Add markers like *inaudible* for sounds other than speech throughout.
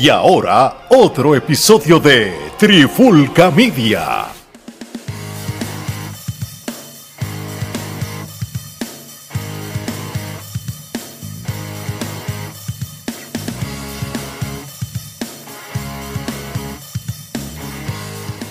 Y ahora, otro episodio de Trifulca Media.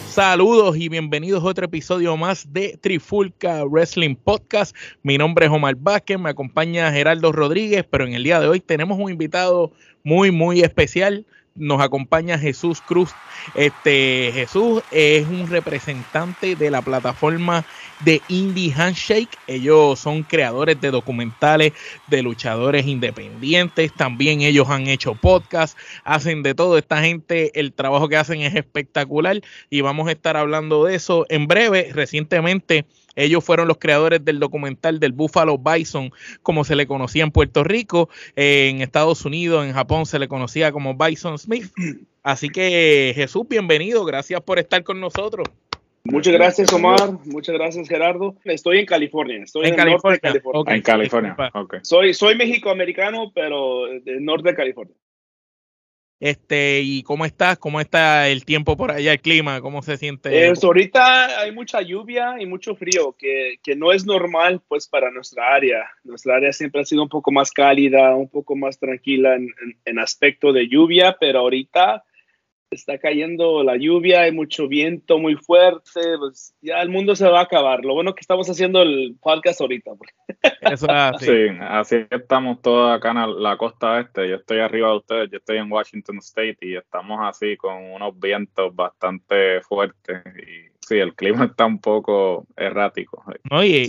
Saludos y bienvenidos a otro episodio más de Trifulca Wrestling Podcast. Mi nombre es Omar Vázquez, me acompaña Geraldo Rodríguez, pero en el día de hoy tenemos un invitado muy, muy especial nos acompaña Jesús Cruz. Este Jesús es un representante de la plataforma de Indie Handshake. Ellos son creadores de documentales de luchadores independientes. También ellos han hecho podcast, hacen de todo. Esta gente, el trabajo que hacen es espectacular y vamos a estar hablando de eso en breve. Recientemente ellos fueron los creadores del documental del Buffalo Bison, como se le conocía en Puerto Rico, en Estados Unidos, en Japón se le conocía como Bison Smith. Así que Jesús, bienvenido, gracias por estar con nosotros. Muchas gracias, Omar. Muchas gracias, Gerardo. Estoy en California. Estoy en, California. California. En California. Soy, soy mexicoamericano, pero del norte de California. Este, ¿y cómo estás? ¿Cómo está el tiempo por allá, el clima? ¿Cómo se siente? Eh, ahorita hay mucha lluvia y mucho frío, que, que, no es normal pues para nuestra área. Nuestra área siempre ha sido un poco más cálida, un poco más tranquila en, en aspecto de lluvia, pero ahorita está cayendo la lluvia, hay mucho viento muy fuerte, pues ya el mundo se va a acabar. Lo bueno que estamos haciendo el podcast ahorita. *laughs* Eso así. Sí, así estamos todos acá en la costa este. Yo estoy arriba de ustedes, yo estoy en Washington State y estamos así con unos vientos bastante fuertes y Sí, el clima está un poco errático. No, y,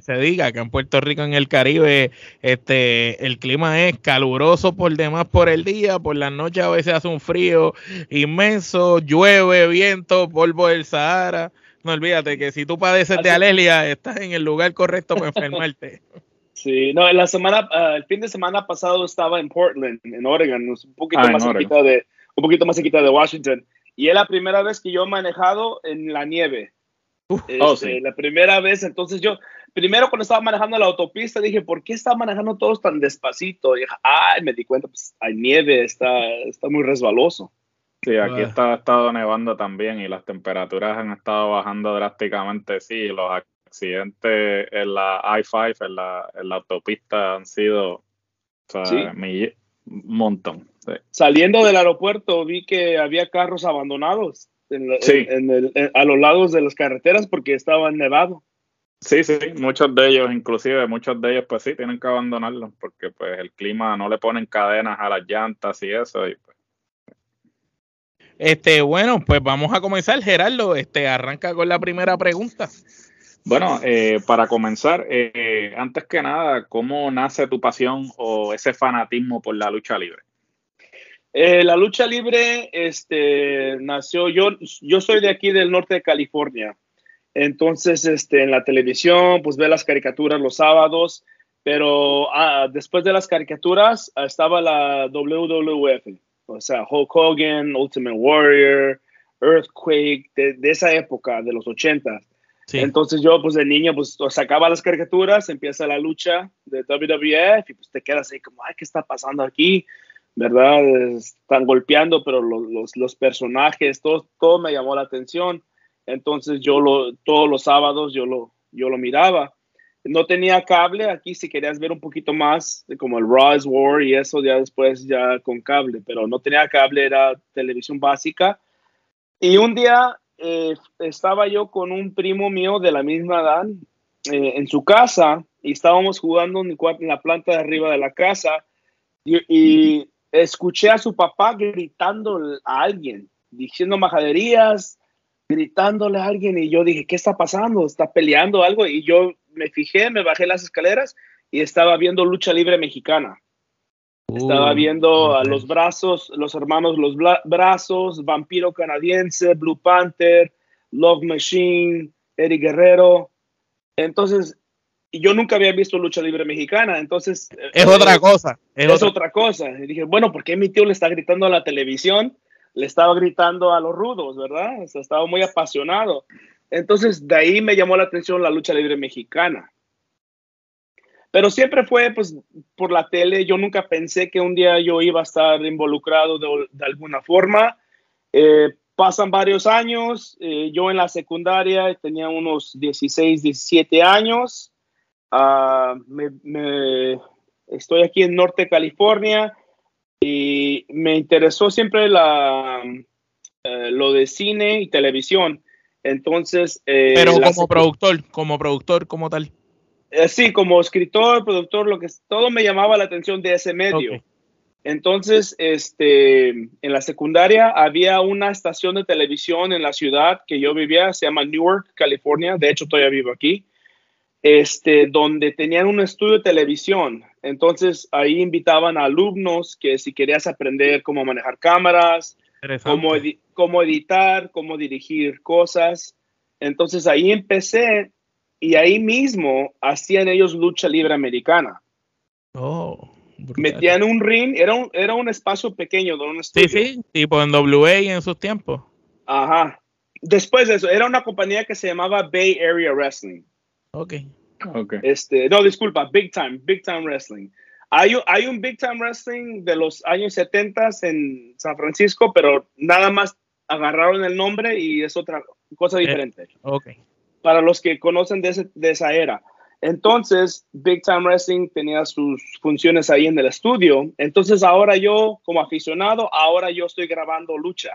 se diga que en Puerto Rico, en el Caribe, este, el clima es caluroso por demás por el día, por la noche a veces hace un frío inmenso, llueve, viento, polvo del Sahara. No olvídate que si tú padeces de alergia, estás en el lugar correcto para *laughs* enfermarte. Sí, no, la semana, ah, el fin de semana pasado estaba en Portland, en Oregon, un poquito ah, más cerquita de, un poquito más cerquita de Washington y es la primera vez que yo he manejado en la nieve. Este, oh, sí. La primera vez, entonces yo, primero cuando estaba manejando la autopista, dije, ¿por qué está manejando todos tan despacito? Y dije, ay, me di cuenta, pues hay nieve, está, está muy resbaloso. Sí, aquí está, ha estado nevando también y las temperaturas han estado bajando drásticamente. Sí, los accidentes en la I-5, en la, en la autopista, han sido o sea, un montón. Saliendo del aeropuerto vi que había carros abandonados a los lados de las carreteras porque estaban nevados. Sí, sí, muchos de ellos, inclusive muchos de ellos, pues sí, tienen que abandonarlos porque pues el clima no le ponen cadenas a las llantas y eso. Y, pues. Este, bueno, pues vamos a comenzar, Gerardo. Este, arranca con la primera pregunta. Bueno, eh, para comenzar, eh, antes que nada, ¿cómo nace tu pasión o ese fanatismo por la lucha libre? Eh, la lucha libre este, nació, yo, yo soy de aquí del norte de California, entonces este, en la televisión pues ve las caricaturas los sábados, pero ah, después de las caricaturas estaba la WWF, o sea, Hulk Hogan, Ultimate Warrior, Earthquake, de, esa época, de los 80. Entonces yo, pues de niño, pues sacaba las caricaturas, empieza la lucha de WWF y pues te quedas ahí como, ay, ¿qué está pasando aquí? ¿verdad? Están golpeando, pero los, los, personajes, todo, todo me llamó la atención. Entonces yo lo, todos los sábados yo lo, yo lo miraba. No tenía cable aquí, si querías ver un poquito más, como el Rise War y eso, ya después ya con cable, pero no tenía cable, era televisión básica. Y un día eh, estaba yo con un primo mío de la misma edad eh, en su casa y estábamos jugando en, la planta de arriba de la casa y escuché a su papá gritando a alguien, diciendo majaderías, gritándole a alguien y yo dije, ¿qué está pasando? ¿Está peleando algo? Y yo me fijé, me bajé las escaleras y estaba viendo lucha libre mexicana. Estaba uh, viendo a los brazos, los hermanos Los Brazos, Vampiro Canadiense, Blue Panther, Love Machine, Eddie Guerrero. Entonces y yo nunca había visto lucha libre mexicana, entonces... Es otra cosa. Es, otra. cosa. Y dije, bueno, ¿por qué mi tío le está gritando a la televisión? Le estaba gritando a los rudos, ¿verdad? estaba muy apasionado. Entonces, de ahí me llamó la atención la lucha libre mexicana. Pero siempre fue pues por la tele. Yo nunca pensé que un día yo iba a estar involucrado de, alguna forma. Eh, pasan varios años. Eh, yo en la secundaria tenía unos 16, 17 años. Ah, me, estoy aquí en Norte California y me interesó siempre la, eh, lo de cine y televisión. Entonces. Pero como productor, como productor, como tal. Eh, sí, como escritor, productor, lo que todo me llamaba la atención de ese medio. Entonces, este, en la secundaria había una estación de televisión en la ciudad que yo vivía, se llama Newark, California. De hecho, todavía vivo aquí. Este, donde tenían un estudio de televisión. Entonces, ahí invitaban a alumnos que si querías aprender cómo manejar cámaras, cómo, cómo editar, cómo dirigir cosas. Entonces, ahí empecé y ahí mismo hacían ellos lucha libre americana. Oh. Metían un ring, era un, era un espacio pequeño de un Sí, sí, tipo en WA en sus tiempos. Ajá. Después de eso, era una compañía que se llamaba Bay Area Wrestling. Ok. okay. Este, no, disculpa, Big Time, Big Time Wrestling. Hay, hay un Big Time Wrestling de los años 70 en San Francisco, pero nada más agarraron el nombre y es otra cosa eh, diferente. ok para los que conocen de, esa era. Entonces, Big Time Wrestling tenía sus funciones ahí en el estudio. Entonces, ahora yo, como aficionado, ahora yo estoy grabando lucha.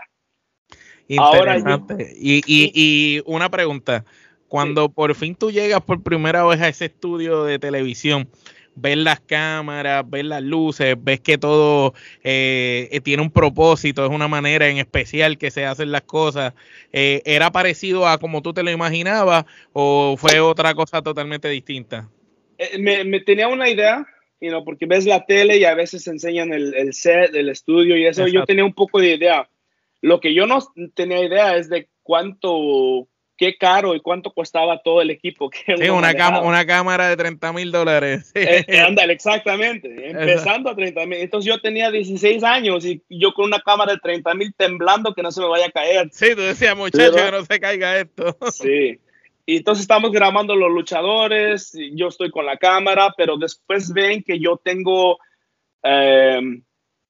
Interesante. y, y, una pregunta. Cuando por fin tú llegas por primera vez a ese estudio de televisión, ves las cámaras, ves las luces, ves que todo eh, eh, tiene un propósito, es una manera en especial que se hacen las cosas. Eh, ¿Era parecido a como tú te lo imaginabas o fue otra cosa totalmente distinta? me, tenía una idea, porque ves la tele y a veces enseñan el, set, del estudio y eso, yo tenía un poco de idea. Lo que yo no tenía idea es de cuánto qué caro y cuánto costaba todo el equipo. Que sí, una, una cámara de 30 mil dólares. Eh, eh, exactamente, empezando a 30 mil. Entonces yo tenía 16 años y yo con una cámara de 30 mil temblando que no se me vaya a caer. Sí, tú decías, muchacho, que no se caiga esto. *laughs* Sí. Y entonces estamos grabando los luchadores, yo estoy con la cámara, pero después ven que yo tengo em,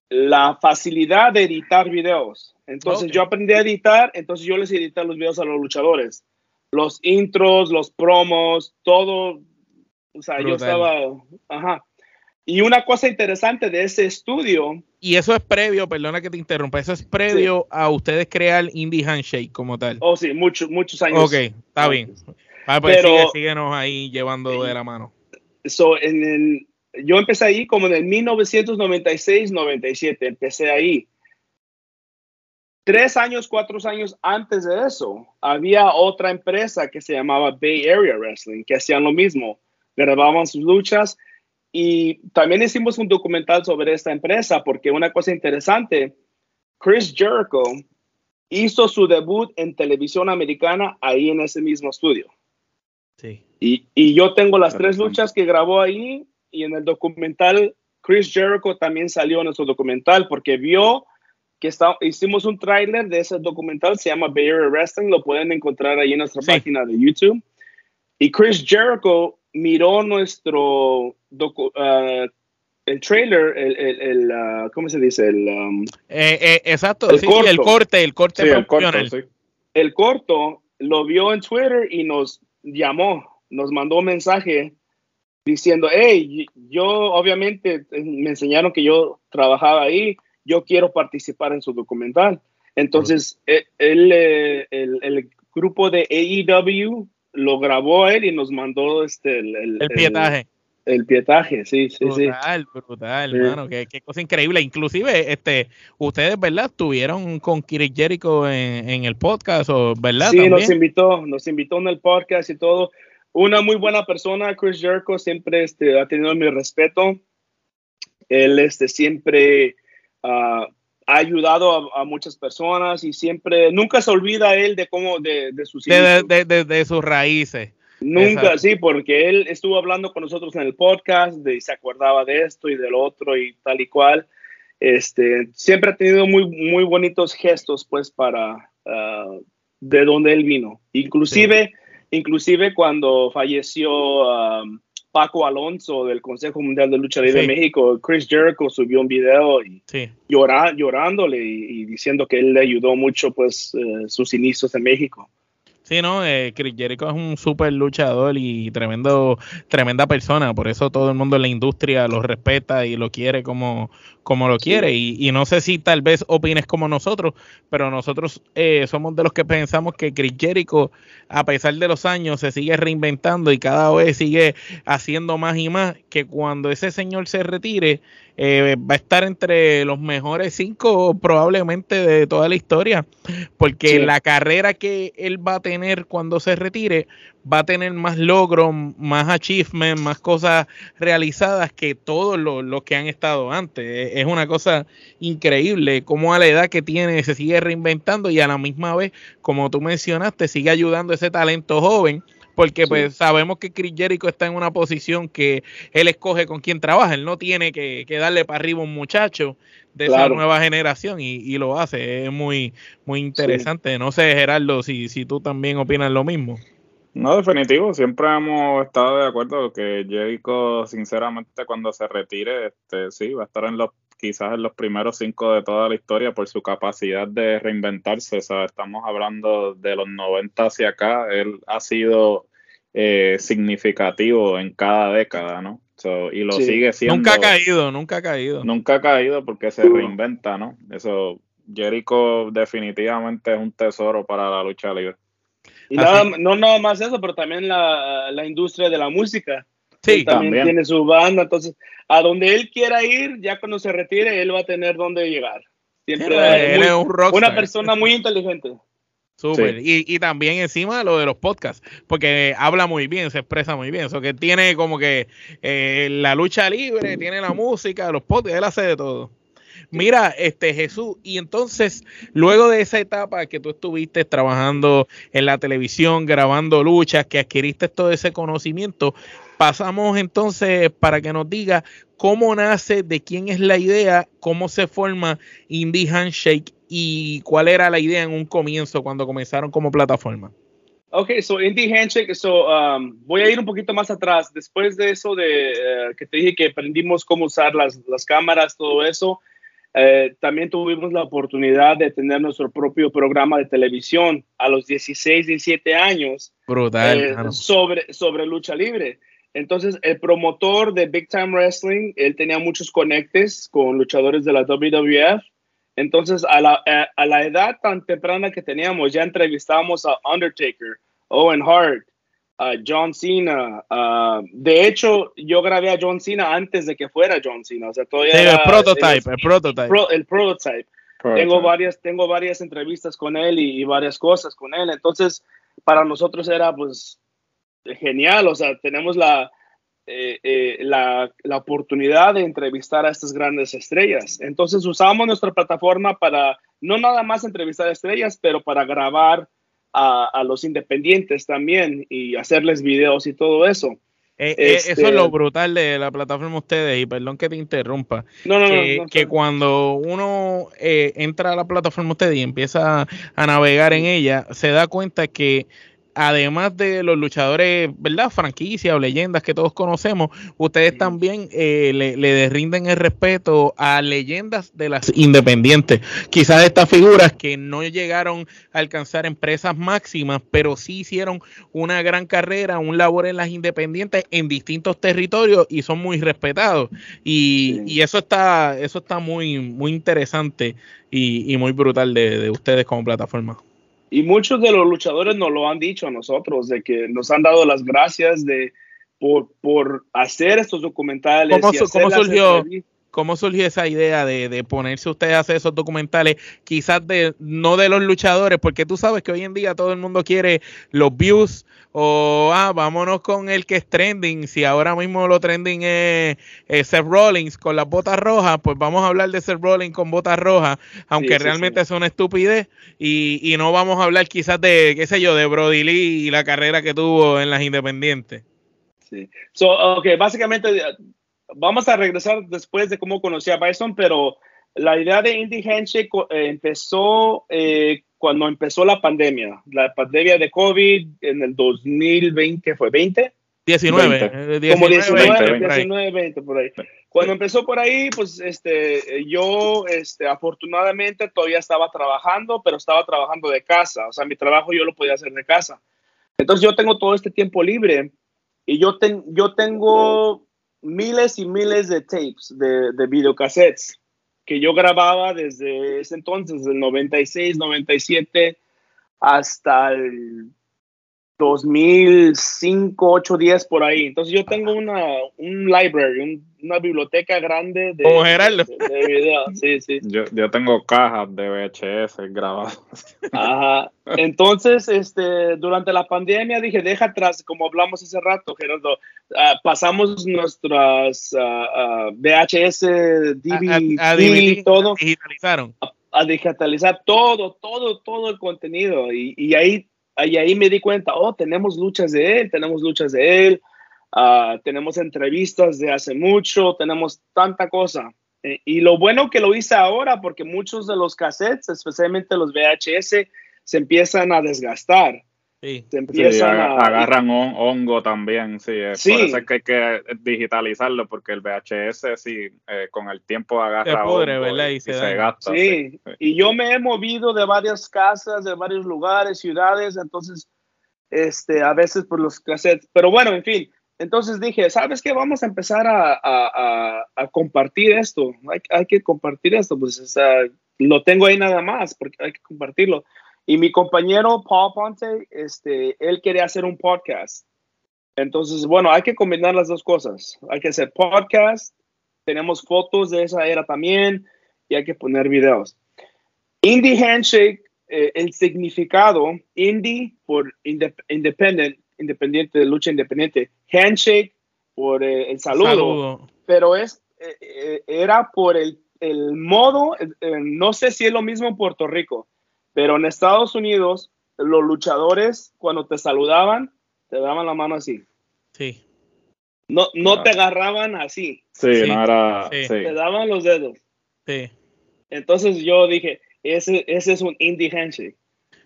la facilidad de editar videos. Entonces yo aprendí a editar, entonces yo les edité los videos a los luchadores. Los intros, los promos, todo. O sea, yo estaba. Ajá. Y una cosa interesante de ese estudio. Y eso es previo, perdona que te interrumpa, eso es previo a ustedes crear Indie Handshake como tal. Oh, sí, muchos, muchos años. Ok, está bien. pues Pero, síguenos ahí llevando de la mano. So, en yo empecé ahí como en el 1996-97, empecé ahí. Tres años, cuatro años antes de eso, había otra empresa que se llamaba Bay Area Wrestling, que hacían lo mismo, grababan sus luchas y también hicimos un documental sobre esta empresa porque una cosa interesante, Chris Jericho hizo su debut en televisión americana ahí en ese mismo estudio. Sí. Y, y yo tengo las tres luchas que grabó ahí y en el documental Chris Jericho también salió en nuestro documental porque vio que hicimos un tráiler de ese documental, se llama Bay Area Wrestling, lo pueden encontrar ahí en nuestra página de YouTube. Y Chris Jericho miró nuestro uh, el trailer, el, el, uh, ¿cómo se dice? El, um, eh, eh, exacto, el, corte, el corte, el corte, el corto, el corto lo vio en Twitter y nos llamó, nos mandó un mensaje diciendo, hey, yo obviamente me enseñaron que yo trabajaba ahí, yo quiero participar en su documental. Entonces, e, él, eh, el, grupo de AEW lo grabó él y nos mandó este, el, el, pietaje. El, pietaje, sí, sí, sí. Brutal, brutal, hermano, qué, qué, cosa increíble. Inclusive, este, ustedes, ¿verdad? Estuvieron con Kirik Jericho en, en, el podcast, ¿o, ¿verdad? Sí, nos invitó, nos invitó en el podcast y todo. Una muy buena persona, Chris Jericho, siempre este, ha tenido mi respeto. Él este, siempre ha ayudado a, muchas personas y siempre, nunca se olvida él de cómo, de, de sus... De, sus raíces. Nunca, sí, porque él estuvo hablando con nosotros en el podcast de, y se acordaba de esto y del otro y tal y cual. Este, siempre ha tenido muy, muy bonitos gestos, pues, para ah, de donde él vino. Inclusive, inclusive cuando falleció um, Paco Alonso del Consejo Mundial de Lucha Libre de México, Chris Jericho subió un video y llorándole y, diciendo que él le ayudó mucho pues eh, sus inicios en México. Sí, no, eh, Chris Jericho es un súper luchador y tremendo, tremenda persona, por eso todo el mundo en la industria lo respeta y lo quiere como, como lo quiere. Y, no sé si tal vez opines como nosotros, pero nosotros eh, somos de los que pensamos que Chris Jericho, a pesar de los años, se sigue reinventando y cada vez sigue haciendo más y más, que cuando ese señor se retire, eh, va a estar entre los mejores cinco probablemente de toda la historia, porque la carrera que él va a tener cuando se retire va a tener más logros, más achievements, más cosas realizadas que todos los, que han estado antes. Es una cosa increíble cómo a la edad que tiene se sigue reinventando y a la misma vez, como tú mencionaste, sigue ayudando a ese talento joven porque pues sabemos que Chris Jericho está en una posición que él escoge con quién trabaja, él no tiene que, darle para arriba un muchacho de esa nueva generación y, lo hace, es muy, muy interesante. No sé, Gerardo, si, si tú también opinas lo mismo. No, definitivo, siempre hemos estado de acuerdo que Jericho, sinceramente, cuando se retire, este, sí, va a estar en los quizás en los primeros cinco de toda la historia por su capacidad de reinventarse. estamos hablando de los 90 hacia acá. Él ha sido eh, significativo en cada década, ¿no? y lo sigue siendo. Nunca ha caído, nunca ha caído. Nunca ha caído porque se reinventa, ¿no? Eso, Jericho definitivamente es un tesoro para la lucha libre. Y nada, no nada más eso, pero también la, la industria de la música. Sí, también, tiene su banda, entonces a donde él quiera ir, ya cuando se retire, él va a tener dónde llegar. Siempre es un una persona muy inteligente. Súper. Y, y, también encima lo de los podcasts, porque habla muy bien, se expresa muy bien. Eso que tiene como que eh, la lucha libre, tiene la música, los podcasts, él hace de todo. Mira, este Jesús, y entonces, luego de esa etapa que tú estuviste trabajando en la televisión, grabando luchas, que adquiriste todo ese conocimiento, pasamos entonces para que nos diga cómo nace, de quién es la idea, cómo se forma Indie Handshake y cuál era la idea en un comienzo cuando comenzaron como plataforma. Ok, so Indie Handshake, so um, voy a ir un poquito más atrás. Después de eso, de eh, que te dije que aprendimos cómo usar las, las cámaras, todo eso, eh, también tuvimos la oportunidad de tener nuestro propio programa de televisión a los 16, 17 años. Brutal. Eh, sobre, sobre lucha libre. Entonces, el promotor de Big Time Wrestling, él tenía muchos conectes con luchadores de la WWF. Entonces, a la, a, la edad tan temprana que teníamos, ya entrevistábamos a Undertaker, Owen Hart, a John Cena. de hecho, yo grabé a John Cena antes de que fuera John Cena. O sea, todavía sí, el prototype, el, prototype. el prototype. Tengo varias, tengo varias entrevistas con él y, y, varias cosas con él. Entonces, para nosotros era pues genial, o sea, tenemos eh, eh, la, la, oportunidad de entrevistar a estas grandes estrellas. Entonces usamos nuestra plataforma para no nada más entrevistar estrellas, pero para grabar a, los independientes también y hacerles videos y todo eso. Eh, eso es lo este brutal de la plataforma ustedes, y perdón que te interrumpa. No, no, que, no, que cuando uno entra a la plataforma ustedes y empieza a navegar en ella, se da cuenta que además de los luchadores, ¿verdad? Franquicias o leyendas que todos conocemos, ustedes también eh, le, le, rinden el respeto a leyendas de las independientes. Quizás estas figuras que no llegaron a alcanzar empresas máximas, pero sí hicieron una gran carrera, un labor en las independientes en distintos territorios y son muy respetados. Y, y eso está, eso está muy, muy interesante y, y muy brutal de, de ustedes como plataforma. Y muchos de los luchadores nos lo han dicho a nosotros, de que nos han dado las gracias de, por, por hacer estos documentales. ¿Cómo, ¿cómo surgió, ¿Cómo surgió esa idea de, de, ponerse ustedes a hacer esos documentales? Quizás de no de los luchadores, porque tú sabes que hoy en día todo el mundo quiere los views o ah, vámonos con el que es trending. Si ahora mismo lo trending es, Seth Rollins con las botas rojas, pues vamos a hablar de Seth Rollins con botas rojas, aunque realmente es una estupidez. Y, y no vamos a hablar quizás de, qué sé yo, de Brody Lee y la carrera que tuvo en las independientes. Sí. So, ok, básicamente vamos a regresar después de cómo conocí a Bison, pero la idea de Indie Handshake eh, empezó eh, cuando empezó la pandemia, la pandemia de COVID en el 2020, ¿fue 20? 19, 19 como 19, 19, 20 por ahí. Cuando empezó por ahí, pues este, yo este, afortunadamente todavía estaba trabajando, pero estaba trabajando de casa. O sea, mi trabajo yo lo podía hacer de casa. Entonces yo tengo todo este tiempo libre y yo, ten, yo tengo miles y miles de tapes, de, de videocassettes que yo grababa desde ese entonces, del 96, 97 hasta el 2005, 8, 10 por ahí. Entonces yo tengo una, un library, una biblioteca grande de, Como Gerardo. Sí, sí. Yo, yo, tengo cajas de VHS grabadas. Ajá. Entonces, este, durante la pandemia dije, deja atrás, como hablamos hace rato, Gerardo, ah, pasamos nuestras uh, uh, VHS, DVD, a, a, todo. Digitalizaron. A, digitalizar todo, todo, todo el contenido. Y, y ahí y ahí me di cuenta, oh, tenemos luchas de él, tenemos luchas de él, uh, tenemos entrevistas de hace mucho, tenemos tanta cosa. Eh, y lo bueno que lo hice ahora, porque muchos de los cassettes, especialmente los VHS, se empiezan a desgastar. Sí. Se agarran hongo también, sí, sí. Por eso es que hay que digitalizarlo porque el VHS sí, eh, con el tiempo agarra hongo Y, se, gasta. Sí. y yo me he movido de varias casas, de varios lugares, ciudades, entonces, este, a veces por los cassettes, pero bueno, en fin, entonces dije, ¿sabes qué? Vamos a empezar a, a, a, compartir esto, hay, hay, que compartir esto, pues o sea, lo tengo ahí nada más, porque hay que compartirlo. Y mi compañero Paul Ponte, este, él quería hacer un podcast. Entonces, bueno, hay que combinar las dos cosas. Hay que hacer podcast, tenemos fotos de esa era también y hay que poner videos. Indie Handshake, eh, el significado, indie por independent, independiente de lucha independiente, handshake por eh, el saludo, pero es, eh, era por el, el modo, no sé si es lo mismo en Puerto Rico, pero en Estados Unidos, los luchadores, cuando te saludaban, te daban la mano así. Sí. No, no te agarraban así. Sí, no era. Te daban los dedos. Sí. Entonces yo dije, ese, ese es un indie handshake.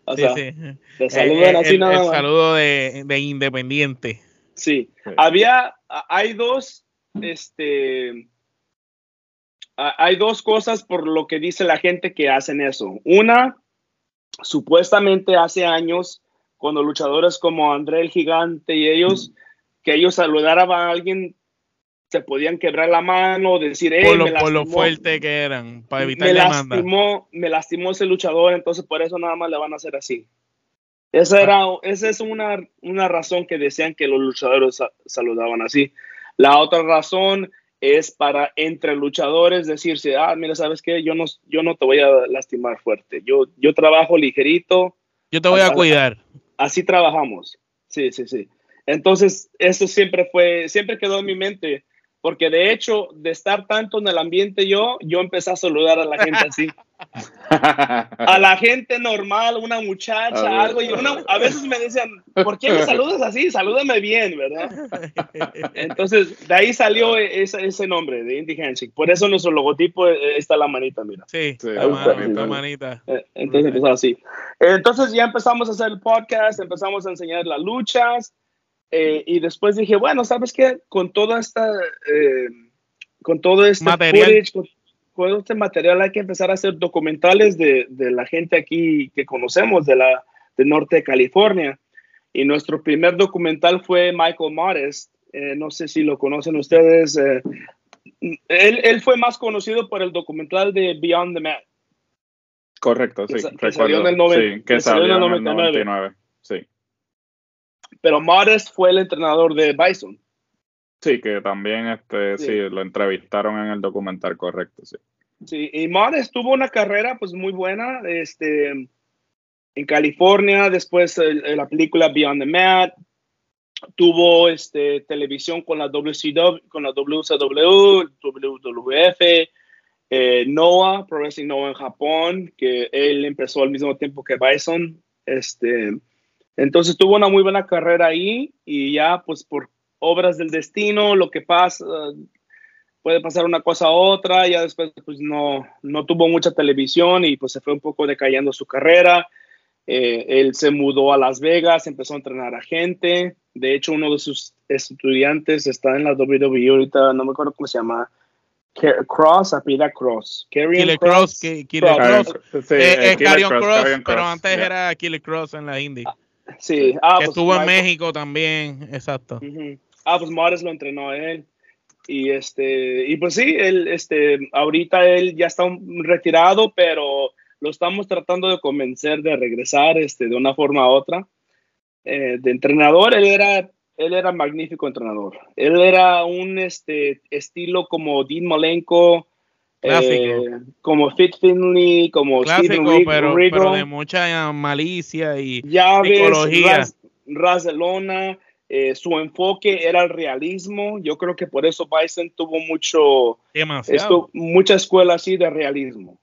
O sea, te eh, saludan así nada más. El saludo de, de, independiente. Sí. Había, hay dos, este, hay dos cosas por lo que dice la gente que hacen eso. Una, supuestamente hace años, cuando luchadores como André el Gigante y ellos, que ellos saludaran a alguien, se podían quebrar la mano, decir, por, lo, por lo fuerte que eran, para evitar me lastimó, me lastimó ese luchador, entonces por eso nada más le van a hacer así. Esa, era, esa es una, una razón que decían que los luchadores saludaban así. La otra razón es para entre luchadores decirse, ah, mira, ¿sabes qué? Yo no, yo no te voy a lastimar fuerte. Yo, yo trabajo ligerito. Yo te voy a cuidar. Así trabajamos. Sí, sí, sí. Entonces, eso siempre fue, siempre quedó en mi mente porque de hecho, de estar tanto en el ambiente yo, yo empecé a saludar a la gente así. *laughs* a la gente normal, una muchacha, algo. Y a veces me decían, ¿por qué me saludas así? Salúdame bien, ¿verdad? Entonces, de ahí salió ese, ese nombre de Indie Handshake. Por eso nuestro logotipo eh, está la manita, mira. Sí, la, manita. Eh, entonces empezó así. Entonces ya empezamos a hacer el podcast, empezamos a enseñar las luchas. Eh, y después dije, bueno, ¿sabes qué? Con toda esta, eh, con todo este material. con, este material hay que empezar a hacer documentales de, de, la gente aquí que conocemos, de la del norte de California. Y nuestro primer documental fue Michael Modest. Eh, no sé si lo conocen ustedes. Él, él, fue más conocido por el documental de Beyond the Mat. Correcto, sí. Que, salió en el, sí, que salió en el 99. Sí pero Modest fue el entrenador de Bison. Sí, que también este, sí. lo entrevistaron en el documental, correcto, sí. Sí, y Modest tuvo una carrera pues muy buena este, en California, después la película Beyond the Mat, tuvo este, televisión con la WCW, con la WCW, WWF, eh, Noah, Pro Wrestling Noah en Japón, que él empezó al mismo tiempo que Bison. Este, entonces tuvo una muy buena carrera ahí y ya pues por obras del destino, lo que pasa, puede pasar una cosa a otra, ya después pues no, no tuvo mucha televisión y pues se fue un poco decayendo su carrera. Eh, él se mudó a Las Vegas, empezó a entrenar a gente. De hecho, uno de sus estudiantes, está en la WWE ahorita, no me acuerdo cómo se llama. Cross, apida Cross. Killer Cross, Killer Cross. Cross. Eh, Cross, pero antes era Killer Cross en la Indy. Sí, ah, pues estuvo en México también, exacto. Ah, pues Morris lo entrenó a él. Y este, y pues sí, él, este, ahorita él ya está retirado, pero lo estamos tratando de convencer de regresar, este, de una forma u otra. Eh, de entrenador, él era, él era magnífico entrenador. Él era un, este, estilo como Dean Malenko, eh, como Fit Finley, como Clásico, pero, pero, de mucha malicia y ya psicología. Ves, Lona, eh, su enfoque era el realismo. Yo creo que por eso Bison tuvo mucho, esto, mucha escuela así de realismo.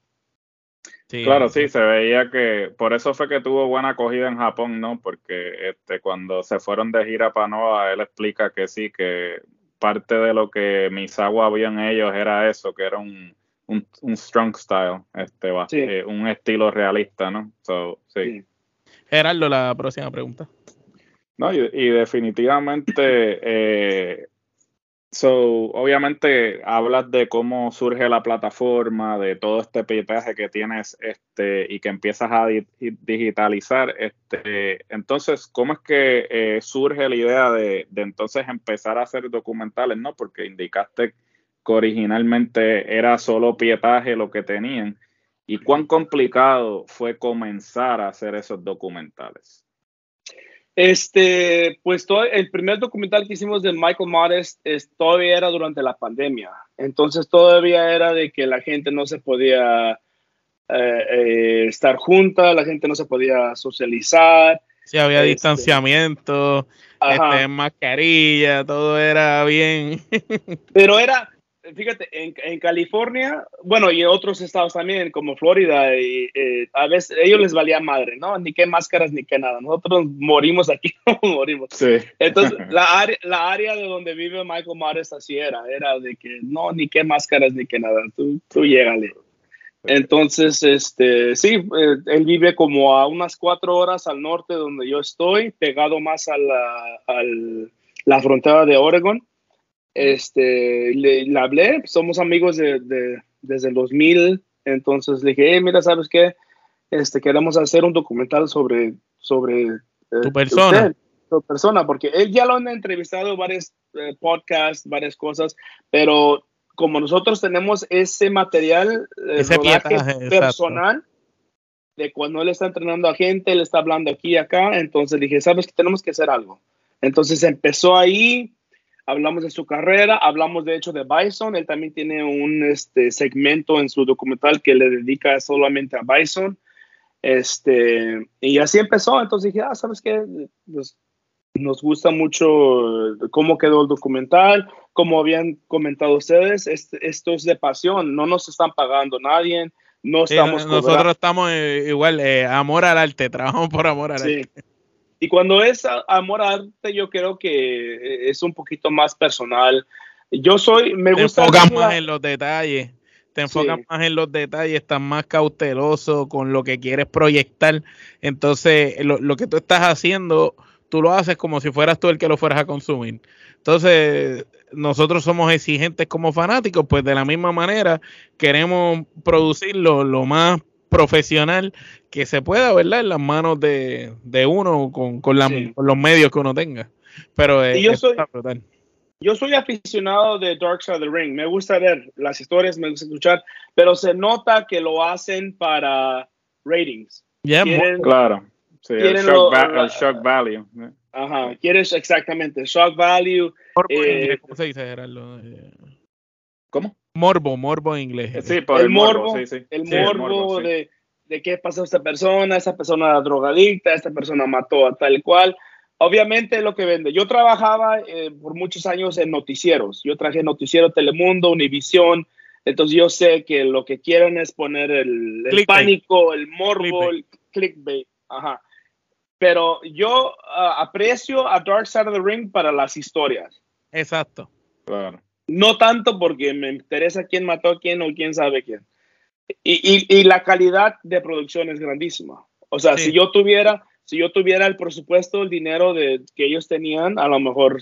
claro, sí, se veía que por eso fue que tuvo buena acogida en Japón, ¿no? Porque este, cuando se fueron de gira para Nova, él explica que sí, que parte de lo que Misawa vio en ellos era eso, que era un, un, strong style, este, eh, un estilo realista, ¿no? So, sí. Gerardo, la próxima pregunta. No, y, definitivamente, eh, so, obviamente hablas de cómo surge la plataforma, de todo este pietaje que tienes este, y que empiezas a digitalizar. Este, entonces, ¿cómo es que eh, surge la idea de, de, entonces empezar a hacer documentales? ¿no? Porque indicaste que originalmente era solo pietaje lo que tenían. ¿Y cuán complicado fue comenzar a hacer esos documentales? Este, pues todo, el primer documental que hicimos de Michael Modest es, todavía era durante la pandemia. Entonces todavía era de que la gente no se podía eh, eh, estar junta, la gente no se podía socializar. Sí, había este, distanciamiento, este, mascarilla, todo era bien. *laughs* Pero era, fíjate, en, en, California, bueno, y en otros estados también, como Florida, y, eh, a veces ellos les valía madre, ¿no? Ni qué máscaras ni qué nada. Nosotros morimos aquí, *laughs* morimos. Sí. Entonces, *laughs* la, área, la área de donde vive Michael Myers así era, era de que no, ni qué máscaras ni qué nada, tú, tú llégale. Entonces, este, sí, eh, él vive como a unas cuatro horas al norte donde yo estoy, pegado más a la, a la frontera de Oregon este, le, hablé, somos amigos de, desde el 2000, entonces le dije, mira, ¿sabes qué? Este, queremos hacer un documental sobre, sobre eh, tu persona. tu persona, porque él ya lo han entrevistado varios eh, podcasts, varias cosas, pero como nosotros tenemos ese material eh, ese personal de cuando él está entrenando a gente, él está hablando aquí y acá, entonces dije, sabes que tenemos que hacer algo. Entonces empezó ahí, hablamos de su carrera, hablamos de hecho de Bison, él también tiene un este, segmento en su documental que le dedica solamente a Bison. Este, y así empezó, entonces dije, ah, ¿sabes qué? Pues, nos gusta mucho cómo quedó el documental, como habían comentado ustedes, esto es de pasión, no nos están pagando nadie, no estamos... nosotros estamos eh, igual, eh, amor al arte, *laughs* trabajamos por amor al arte. Y cuando es amor a arte, yo creo que es un poquito más personal. Yo soy, me Te gusta. enfocas más en los detalles. Te enfocas más en los detalles, estás más cauteloso con lo que quieres proyectar. Entonces, lo, lo que tú estás haciendo, tú lo haces como si fueras tú el que lo fueras a consumir. Entonces, nosotros somos exigentes como fanáticos, pues de la misma manera queremos producirlo lo más profesional que se pueda, ¿verdad? En las manos de, uno con, con, los medios que uno tenga. Pero eh, yo, soy, yo soy aficionado de Dark Side of the Ring. Me gusta ver las historias, me gusta escuchar, pero se nota que lo hacen para ratings. claro. Sí, el shock, value. Ajá, quieres exactamente, shock value. Eh, ¿Cómo se dice, Gerardo? Eh, ¿Cómo? Morbo, morbo en inglés. Sí, por el, morbo, el morbo, de, de qué pasó a esta persona, esta persona era drogadicta, esta persona mató a tal cual. Obviamente lo que vende. Yo trabajaba eh, por muchos años en noticieros. Yo traje noticiero Telemundo, Univisión. Entonces yo sé que lo que quieren es poner el, pánico, el morbo, el clickbait. Ajá. Pero yo ah, aprecio a Dark Side of the Ring para las historias. Exacto. Claro. No tanto porque me interesa quién mató a quién o quién sabe quién. Y, y, la calidad de producción es grandísima. O sea, si yo tuviera, si yo tuviera el presupuesto, el dinero de, que ellos tenían, a lo mejor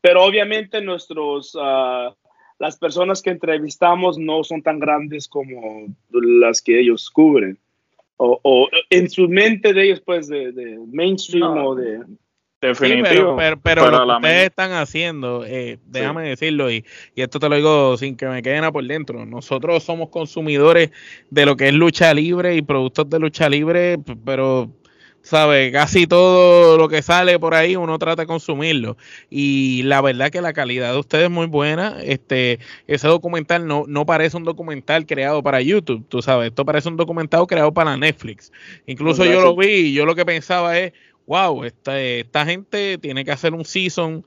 pero obviamente nuestros, uh, las personas que entrevistamos no son tan grandes como las que ellos cubren. O, o en su mente de ellos, pues, de, de mainstream o de... Definitivo. pero, pero, lo que ustedes están haciendo, eh, déjame decirlo, y, y, esto te lo digo sin que me queden a por dentro. Nosotros somos consumidores de lo que es lucha libre y productos de lucha libre, pero ¿sabes? Casi todo lo que sale por ahí uno trata de consumirlo. Y la verdad que la calidad de ustedes es muy buena. Este, ese documental no, no parece un documental creado para YouTube, tú sabes. Esto parece un documental creado para Netflix. Incluso yo lo vi y yo lo que pensaba es, wow, esta, esta gente tiene que hacer un season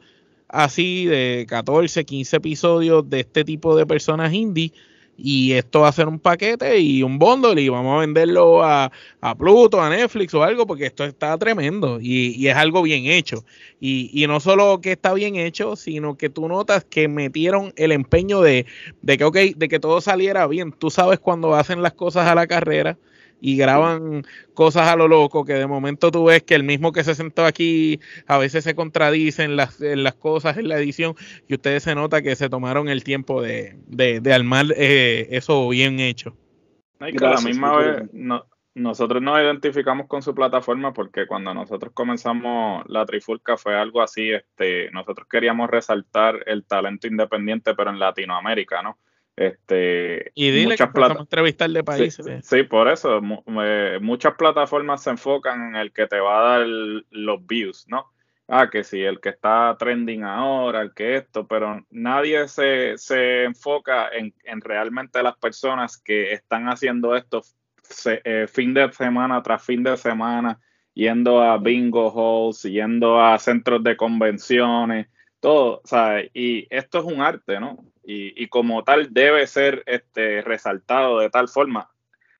así de 14, 15 episodios de este tipo de personas indie y esto va a ser un paquete y un bundle y vamos a venderlo a, a Pluto, a Netflix o algo, porque esto está tremendo y, es algo bien hecho. Y, y, no solo que está bien hecho, sino que tú notas que metieron el empeño de, de que, okay, de que todo saliera bien. Tú sabes cuando hacen las cosas a la carrera y graban cosas a lo loco que de momento tú ves que el mismo que se sentó aquí a veces se contradice en las, en las cosas en la edición y ustedes se nota que se tomaron el tiempo de, de, de armar eh, eso bien hecho. la misma vez nosotros nos identificamos con su plataforma porque cuando nosotros comenzamos la Trifulca fue algo así, este, nosotros queríamos resaltar el talento independiente pero en Latinoamérica, ¿no? Este, y dile que a entrevistar de países. Sí, por eso muchas plataformas se enfocan en el que te va a dar los views, ¿no? Ah, que si el que está trending ahora, el que esto, pero nadie se, se enfoca en, en, realmente las personas que están haciendo esto eh, fin de semana tras fin de semana, yendo a bingo halls, yendo a centros de convenciones, todo, ¿sabes? Y esto es un arte, ¿no? y, como tal debe ser este, resaltado de tal forma.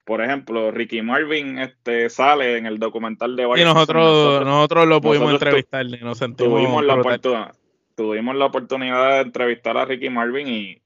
Por ejemplo, Ricky Marvin este, sale en el documental de Y nosotros, nosotros, lo pudimos entrevistar, nos sentimos tuvimos la, oportunidad, tuvimos la oportunidad de entrevistar a Ricky Marvin y,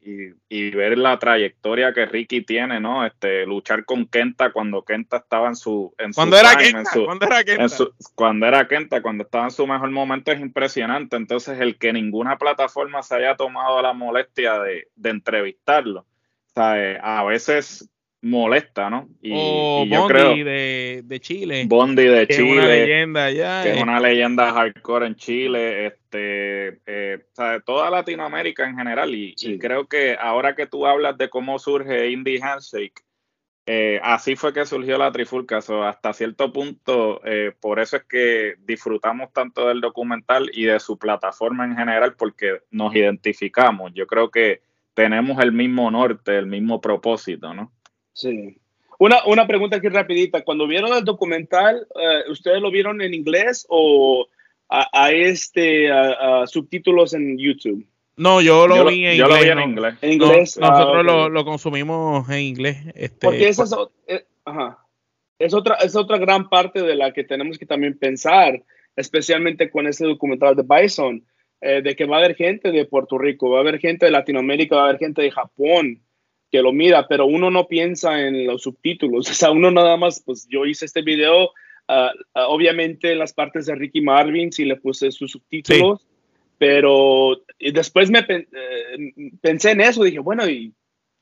y, ver la trayectoria que Ricky tiene, ¿no? Este, luchar con Kenta cuando Kenta estaba en su... En cuando, era Kenta, cuando era Kenta, cuando era Kenta, cuando estaba en su mejor momento es impresionante. Entonces, el que ninguna plataforma se haya tomado la molestia de, de entrevistarlo, o sea, a veces molesta, ¿no? Y, o Bondi de, de, Chile. Bondi de Chile. Es una leyenda ya. Que es una leyenda hardcore en Chile, este, eh, toda Latinoamérica en general. Y, creo que ahora que tú hablas de cómo surge Indie Handshake, eh, así fue que surgió la Trifulca. hasta cierto punto, eh, por eso es que disfrutamos tanto del documental y de su plataforma en general, porque nos identificamos. Yo creo que tenemos el mismo norte, el mismo propósito, ¿no? Sí. Una, una pregunta aquí rapidita. Cuando vieron el documental, eh, ¿ustedes lo vieron en inglés o a, este subtítulos en YouTube? No, yo lo vi en inglés. en inglés. nosotros ah, lo, consumimos en inglés. Este, Porque esa es, eh, es, otra, es otra gran parte de la que tenemos que también pensar, especialmente con este documental de Bison, eh, de que va a haber gente de Puerto Rico, va a haber gente de Latinoamérica, va a haber gente de Japón, que lo mira, pero uno no piensa en los subtítulos, *laughs* o sea, uno nada más, pues yo hice este video, ah, ah, obviamente en las partes de Ricky Marvin sí le puse sus subtítulos, pero después me eh, pensé en eso, dije, bueno, y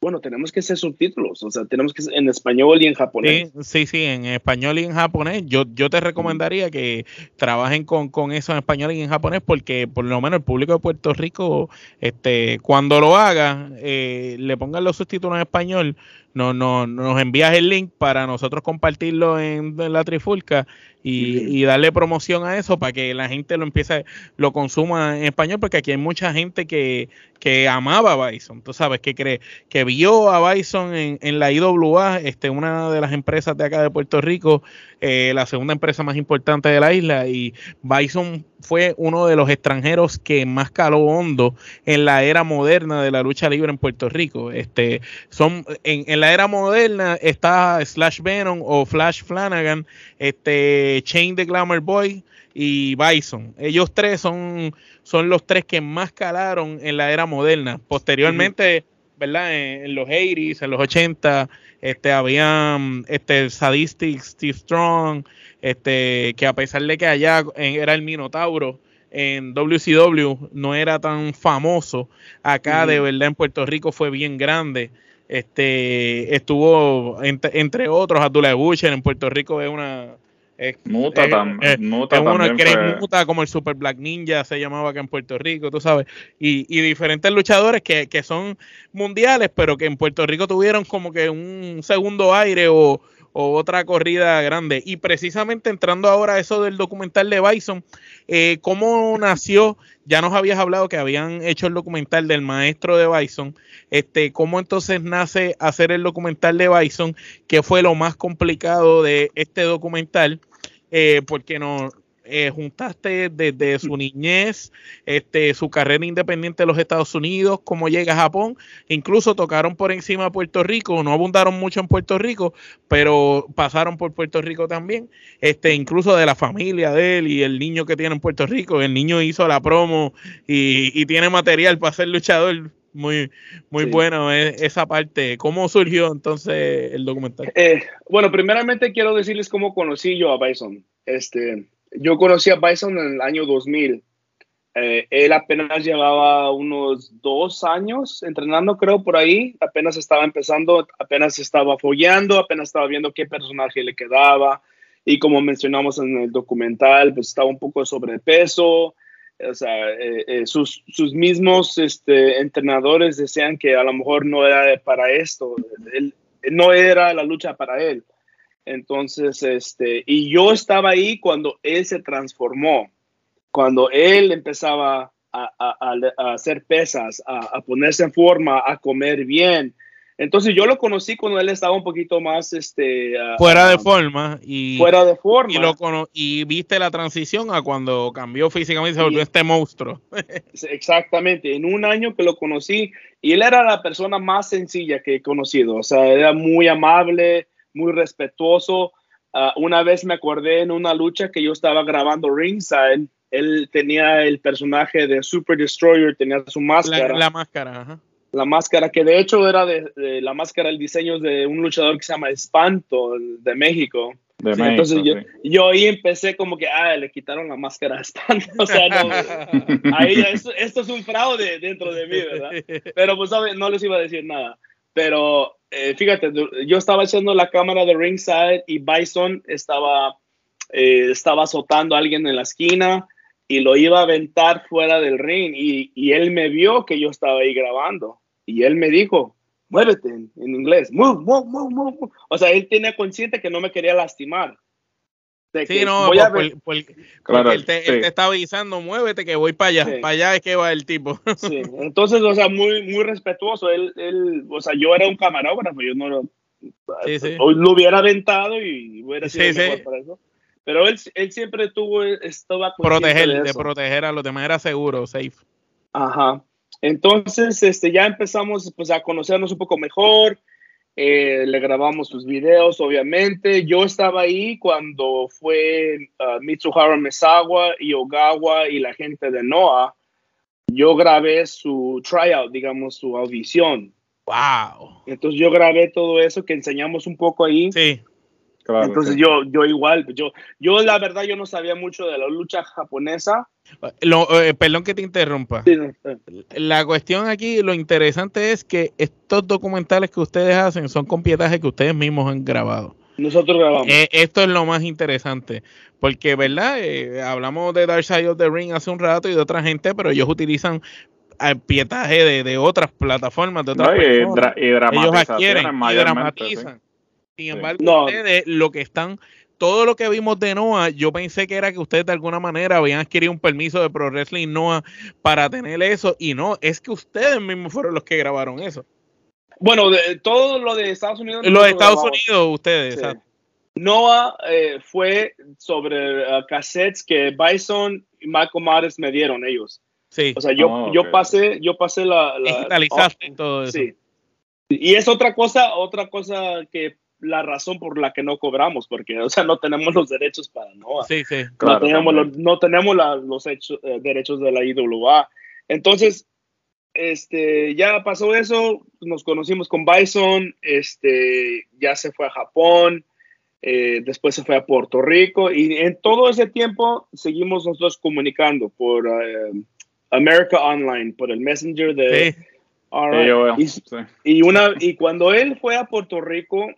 bueno, tenemos que hacer subtítulos, o sea, tenemos que ser en español y en japonés. Sí, sí, en español y en japonés. Yo, yo te recomendaría que trabajen con, con eso en español y en japonés porque por lo menos el público de Puerto Rico, este, cuando lo haga, eh, le pongan los subtítulos en español, no, no, nos envías el link para nosotros compartirlo en, la Trifulca y, darle promoción a eso para que la gente lo empiece, lo consuma en español, porque aquí hay mucha gente que, que amaba a Bison, tú sabes, que cree, que vio a Bison en, en la IWA, este, una de las empresas de acá de Puerto Rico, eh, la segunda empresa más importante de la isla, y Bison fue uno de los extranjeros que más caló hondo en la era moderna de la lucha libre en Puerto Rico. Este, son, en, en la era moderna está Slash Venom o Flash Flanagan, este, Chain the Glamour Boy y Bison. Ellos tres son, son los tres que más calaron en la era moderna. Posteriormente, ¿verdad? En, los 80s, en los 80, este, habían este, Sadistic Steve Strong, este, que a pesar de que allá era el Minotauro, en WCW no era tan famoso. Acá de verdad en Puerto Rico fue bien grande. Este estuvo entre, otros Abdullah Butcher en Puerto Rico es una es, muta, muta como el Super Black Ninja se llamaba acá en Puerto Rico, tú sabes, y, y diferentes luchadores que, que, son mundiales, pero que en Puerto Rico tuvieron como que un segundo aire o, o otra corrida grande. Y precisamente entrando ahora a eso del documental de Bison, eh, ¿cómo nació? Ya nos habías hablado que habían hecho el documental del maestro de Bison. Este, ¿Cómo entonces nace hacer el documental de Bison? ¿Qué fue lo más complicado de este documental? Eh, porque no, eh, juntaste desde su niñez, este, su carrera independiente de los Estados Unidos, cómo llega a Japón, incluso tocaron por encima de Puerto Rico, no abundaron mucho en Puerto Rico, pero pasaron por Puerto Rico también, este, incluso de la familia de él y el niño que tiene en Puerto Rico, el niño hizo la promo y, tiene material para ser luchador muy, muy bueno e, esa parte. ¿Cómo surgió entonces el documental? Eh, bueno, primeramente quiero decirles cómo conocí yo a Bison. Este, yo conocí a Bison en el año 2000. Eh, él apenas llevaba unos dos años entrenando, creo, por ahí. Apenas estaba empezando, apenas estaba follando, apenas estaba viendo qué personaje le quedaba. Y como mencionamos en el documental, pues estaba un poco de sobrepeso. O sea, eh, eh, sus, sus, mismos este, entrenadores decían que a lo mejor no era para esto. Él, no era la lucha para él. Entonces, este, y yo estaba ahí cuando él se transformó, cuando él empezaba a, a, hacer pesas, a, ponerse en forma, a comer bien. Entonces yo lo conocí cuando él estaba un poquito más este fuera de forma y fuera de forma y lo y viste la transición a cuando cambió físicamente y se volvió este monstruo. *laughs* Exactamente, en un año que lo conocí y él era la persona más sencilla que he conocido, o sea, era muy amable, muy respetuoso. Ah, una vez me acordé en una lucha que yo estaba grabando ringside, él tenía el personaje de Super Destroyer, tenía su máscara. La, máscara, La máscara, que de hecho era de, la máscara, el diseño de un luchador que se llama Espanto, de México. Entonces yo, ahí empecé como que, ah, le quitaron la máscara a Espanto. O sea, no, ahí esto, esto, es un fraude dentro de mí, ¿verdad? *laughs* Pero pues no les iba a decir nada. Pero eh, fíjate, yo estaba haciendo la cámara de ringside y Bison estaba, eh, estaba azotando a alguien en la esquina y lo iba a aventar fuera del ring y, él me vio que yo estaba ahí grabando y él me dijo, muévete en, inglés, move, move, move, move. O sea, él tenía consciente que no me quería lastimar sí, no, voy a claro, él, te, está avisando, muévete que voy para allá, para allá es que va el tipo. *laughs* Sí, entonces, o sea, muy, muy respetuoso, él, él, o sea, yo era un camarógrafo, yo no lo, lo hubiera aventado y hubiera sido mejor para eso. Pero él, él siempre tuvo, estaba proteger, de, de, proteger a los demás, era seguro, safe. Ajá. Entonces, este, ya empezamos pues, a conocernos un poco mejor, eh, le grabamos sus videos, obviamente. Yo estaba ahí cuando fue uh, Mitsuhara Mesawa y Ogawa y la gente de NOAA. Yo grabé su tryout, digamos, su audición. ¡Wow! Entonces yo grabé todo eso que enseñamos un poco ahí. Sí. Entonces yo, yo igual, yo, yo la verdad yo no sabía mucho de la lucha japonesa. Eh, perdón que te interrumpa. La cuestión aquí, lo interesante es que estos documentales que ustedes hacen son con pietaje que ustedes mismos han grabado. Nosotros grabamos. Eh, esto es lo más interesante, porque, ¿verdad? Eh, hablamos de Dark Side of the Ring hace un rato y de otra gente, pero ellos utilizan pietaje de, otras plataformas, de otras y, ellos adquieren y dramatizan. Sin embargo, ustedes lo que están, todo lo que vimos de Noah, yo pensé que era que ustedes de alguna manera habían adquirido un permiso de Pro Wrestling Noah para tener eso, y no, es que ustedes mismos fueron los que grabaron eso. Bueno, de, todo lo de Estados Unidos. Lo de Estados Unidos, ustedes. Noah eh, fue sobre uh, cassettes que Bison y Michael Mares me dieron ellos. Sí. O sea, yo, oh, yo pasé, yo pasé la, digitalizaste todo eso. Sí. Y es otra cosa, otra cosa que la razón por la que no cobramos, porque, o sea, no tenemos los derechos para Noah. Sí, sí. no, tenemos los, no tenemos los hechos, eh, derechos de la IWA. Entonces, este, ya pasó eso, nos conocimos con Bison, este, ya se fue a Japón, eh, después se fue a Puerto Rico y en todo ese tiempo seguimos nosotros comunicando por eh, America Online, por el Messenger de... y, una, y cuando él fue a Puerto Rico,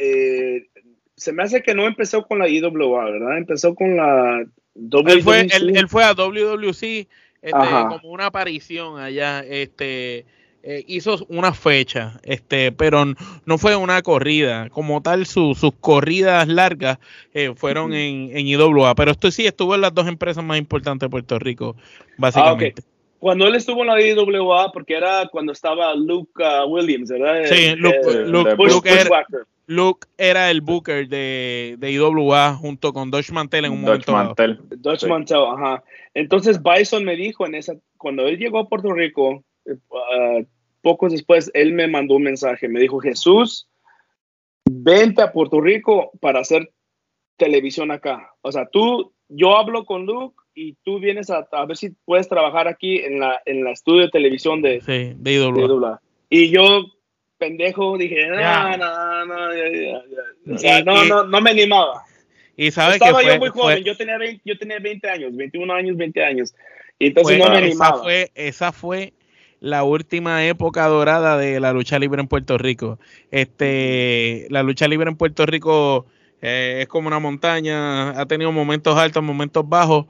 eh, se me hace que no empezó con la IWA, ¿verdad? Empezó con la WWC. Él fue, él, fue a WWC este, como una aparición allá. Este, eh, hizo una fecha, este, pero no fue una corrida. Como tal, sus corridas largas eh, fueron en, en, IWA. Pero esto sí estuvo en las dos empresas más importantes de Puerto Rico, básicamente. Ah, cuando él estuvo en la IWA, porque era cuando estaba Luke uh, Williams, ¿verdad? Sí, Luke, Luke, era, el booker de, de IWA junto con Dutch Mantel en un momento. Mantel. Dutch Mantel, ajá. Entonces Bison me dijo en esa, cuando él llegó a Puerto Rico, uh, pocos después, él me mandó un mensaje, me dijo, Jesús, vente a Puerto Rico para hacer televisión acá. O sea, tú, yo hablo con Luke y tú vienes a, ver si puedes trabajar aquí en la, en la estudio de televisión de, sí, de, IWA. Y yo, pendejo, dije, no, no, no, no, no, no me animaba. Y sabes Estaba que yo muy joven, yo, tenía 20, yo tenía 20 años, 21 años, 20 años. Y entonces no me animaba. Esa fue, esa fue la última época dorada de la lucha libre en Puerto Rico. Este, la lucha libre en Puerto Rico eh, es como una montaña, ha tenido momentos altos, momentos bajos.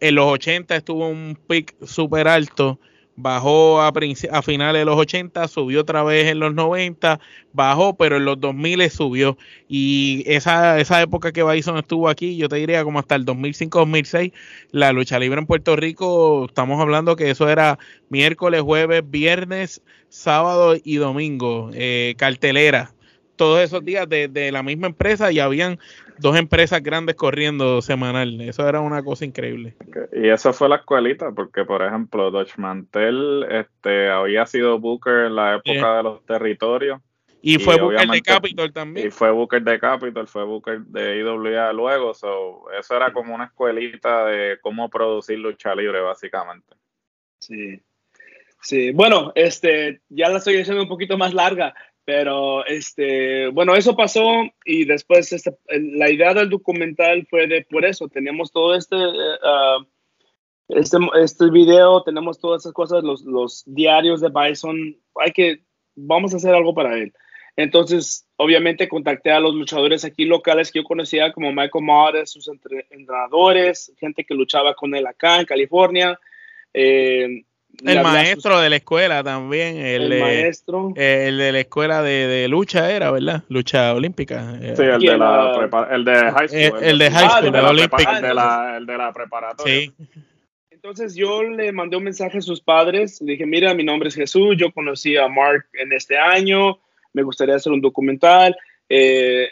En los 80 estuvo un pic súper alto bajó a, a, finales de los 80, subió otra vez en los 90, bajó, pero en los 2000 subió. Y esa, esa época que Bison estuvo aquí, yo te diría como hasta el 2005-2006, la lucha libre en Puerto Rico, estamos hablando que eso era miércoles, jueves, viernes, sábado y domingo, eh, cartelera todos esos días de, la misma empresa y habían dos empresas grandes corriendo semanal. Eso era una cosa increíble. Y eso fue la escuelita, porque por ejemplo, Dutch Mantel este, había sido Booker en la época de los territorios. Y, fue Booker de Capitol también. Y fue Booker de Capitol, fue Booker de IWA luego. So, eso era como una escuelita de cómo producir lucha libre, básicamente. Sí. Sí, bueno, este, ya la estoy haciendo un poquito más larga. Pero, este, bueno, eso pasó y después este, la idea del documental fue de por eso, tenemos todo este, uh, este, este video, tenemos todas esas cosas, los, los diarios de Bison, hay que, vamos a hacer algo para él. Entonces, obviamente contacté a los luchadores aquí locales que yo conocía como Michael Morris, sus entrenadores, gente que luchaba con él acá en California. Eh, el maestro de la escuela también. El, maestro. el de la escuela de, lucha era, ¿verdad? Lucha olímpica. Sí, el de, la, el de high school. El, de high school, el, de la, el de la preparatoria. Sí. Entonces yo le mandé un mensaje a sus padres. Le dije, mira, mi nombre es Jesús. Yo conocí a Mark en este año. Me gustaría hacer un documental. Eh,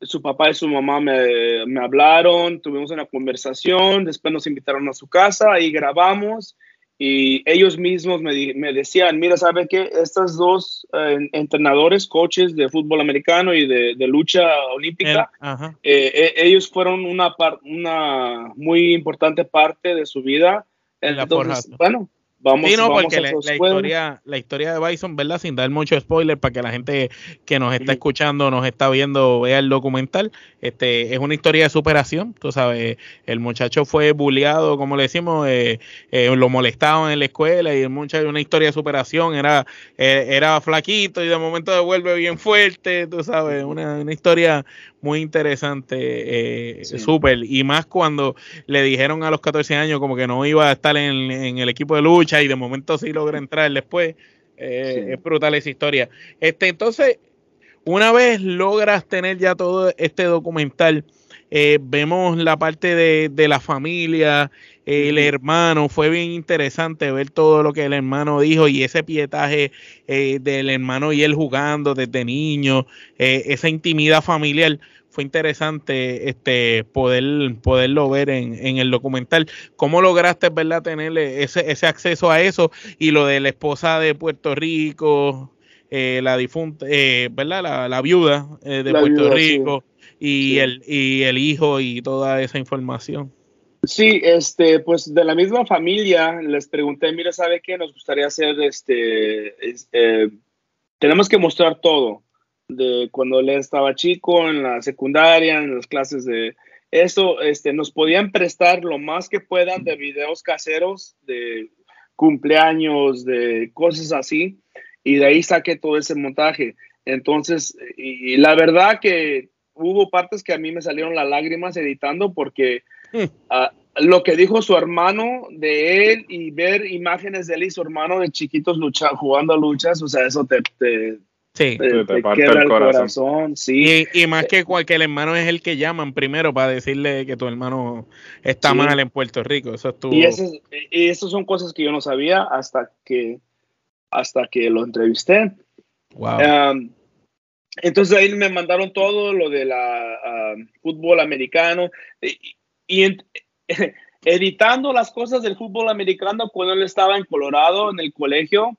su papá y su mamá me, me hablaron. Tuvimos una conversación. Después nos invitaron a su casa. y grabamos y ellos mismos me, me decían, mira, ¿sabe qué? Estos dos eh, entrenadores, coaches de fútbol americano y de, de lucha olímpica, eh, eh, ellos fueron una, una muy importante parte de su vida. Entonces, bueno, Vamos, sí, no, porque la, historia, la historia de Bison, ¿verdad? Sin dar mucho spoiler para que la gente que nos está escuchando, nos está viendo, vea el documental. Este, es una historia de superación, tú sabes. El muchacho fue bulleado, como le decimos, eh, eh, lo molestaban en la escuela y el muchacho, una historia de superación, era, eh, era flaquito y de momento devuelve bien fuerte, tú sabes, una, una historia muy interesante, eh, súper. Y más cuando le dijeron a los 14 años como que no iba a estar en, el equipo de lucha y de momento sí logra entrar después. Eh, es brutal esa historia. Este, entonces, una vez logras tener ya todo este documental, eh, vemos la parte de, de la familia, el hermano, fue bien interesante ver todo lo que el hermano dijo y ese pietaje eh, del hermano y él jugando desde niño, eh, esa intimidad familiar. Fue interesante este poder poderlo ver en, en el documental. ¿Cómo lograste verdad tener ese, ese acceso a eso? Y lo de la esposa de Puerto Rico, la difunta, ¿verdad? La, viuda de Puerto Rico y, el, y el hijo y toda esa información. Sí, este, pues de la misma familia les pregunté, mira, ¿sabe qué? Nos gustaría hacer, este, eh, tenemos que mostrar todo. de cuando él estaba chico, en la secundaria, en las clases de eso, este, nos podían prestar lo más que puedan de videos caseros, de cumpleaños, de cosas así, y de ahí saqué todo ese montaje. Entonces, y, la verdad que hubo partes que a mí me salieron las lágrimas editando porque ah, lo que dijo su hermano de él y ver imágenes de él y su hermano de chiquitos lucha, jugando a luchas, o sea, eso te, te, Sí. Te, el corazón. sí. Y, más que cualquier hermano es el que llaman primero para decirle que tu hermano está mal en Puerto Rico. Eso estuvo... Y, esas, y esas son cosas que yo no sabía hasta que, hasta que lo entrevisté. Wow. Um, entonces ahí me mandaron todo lo de la um, fútbol americano y, *laughs* editando las cosas del fútbol americano cuando él estaba en Colorado en el colegio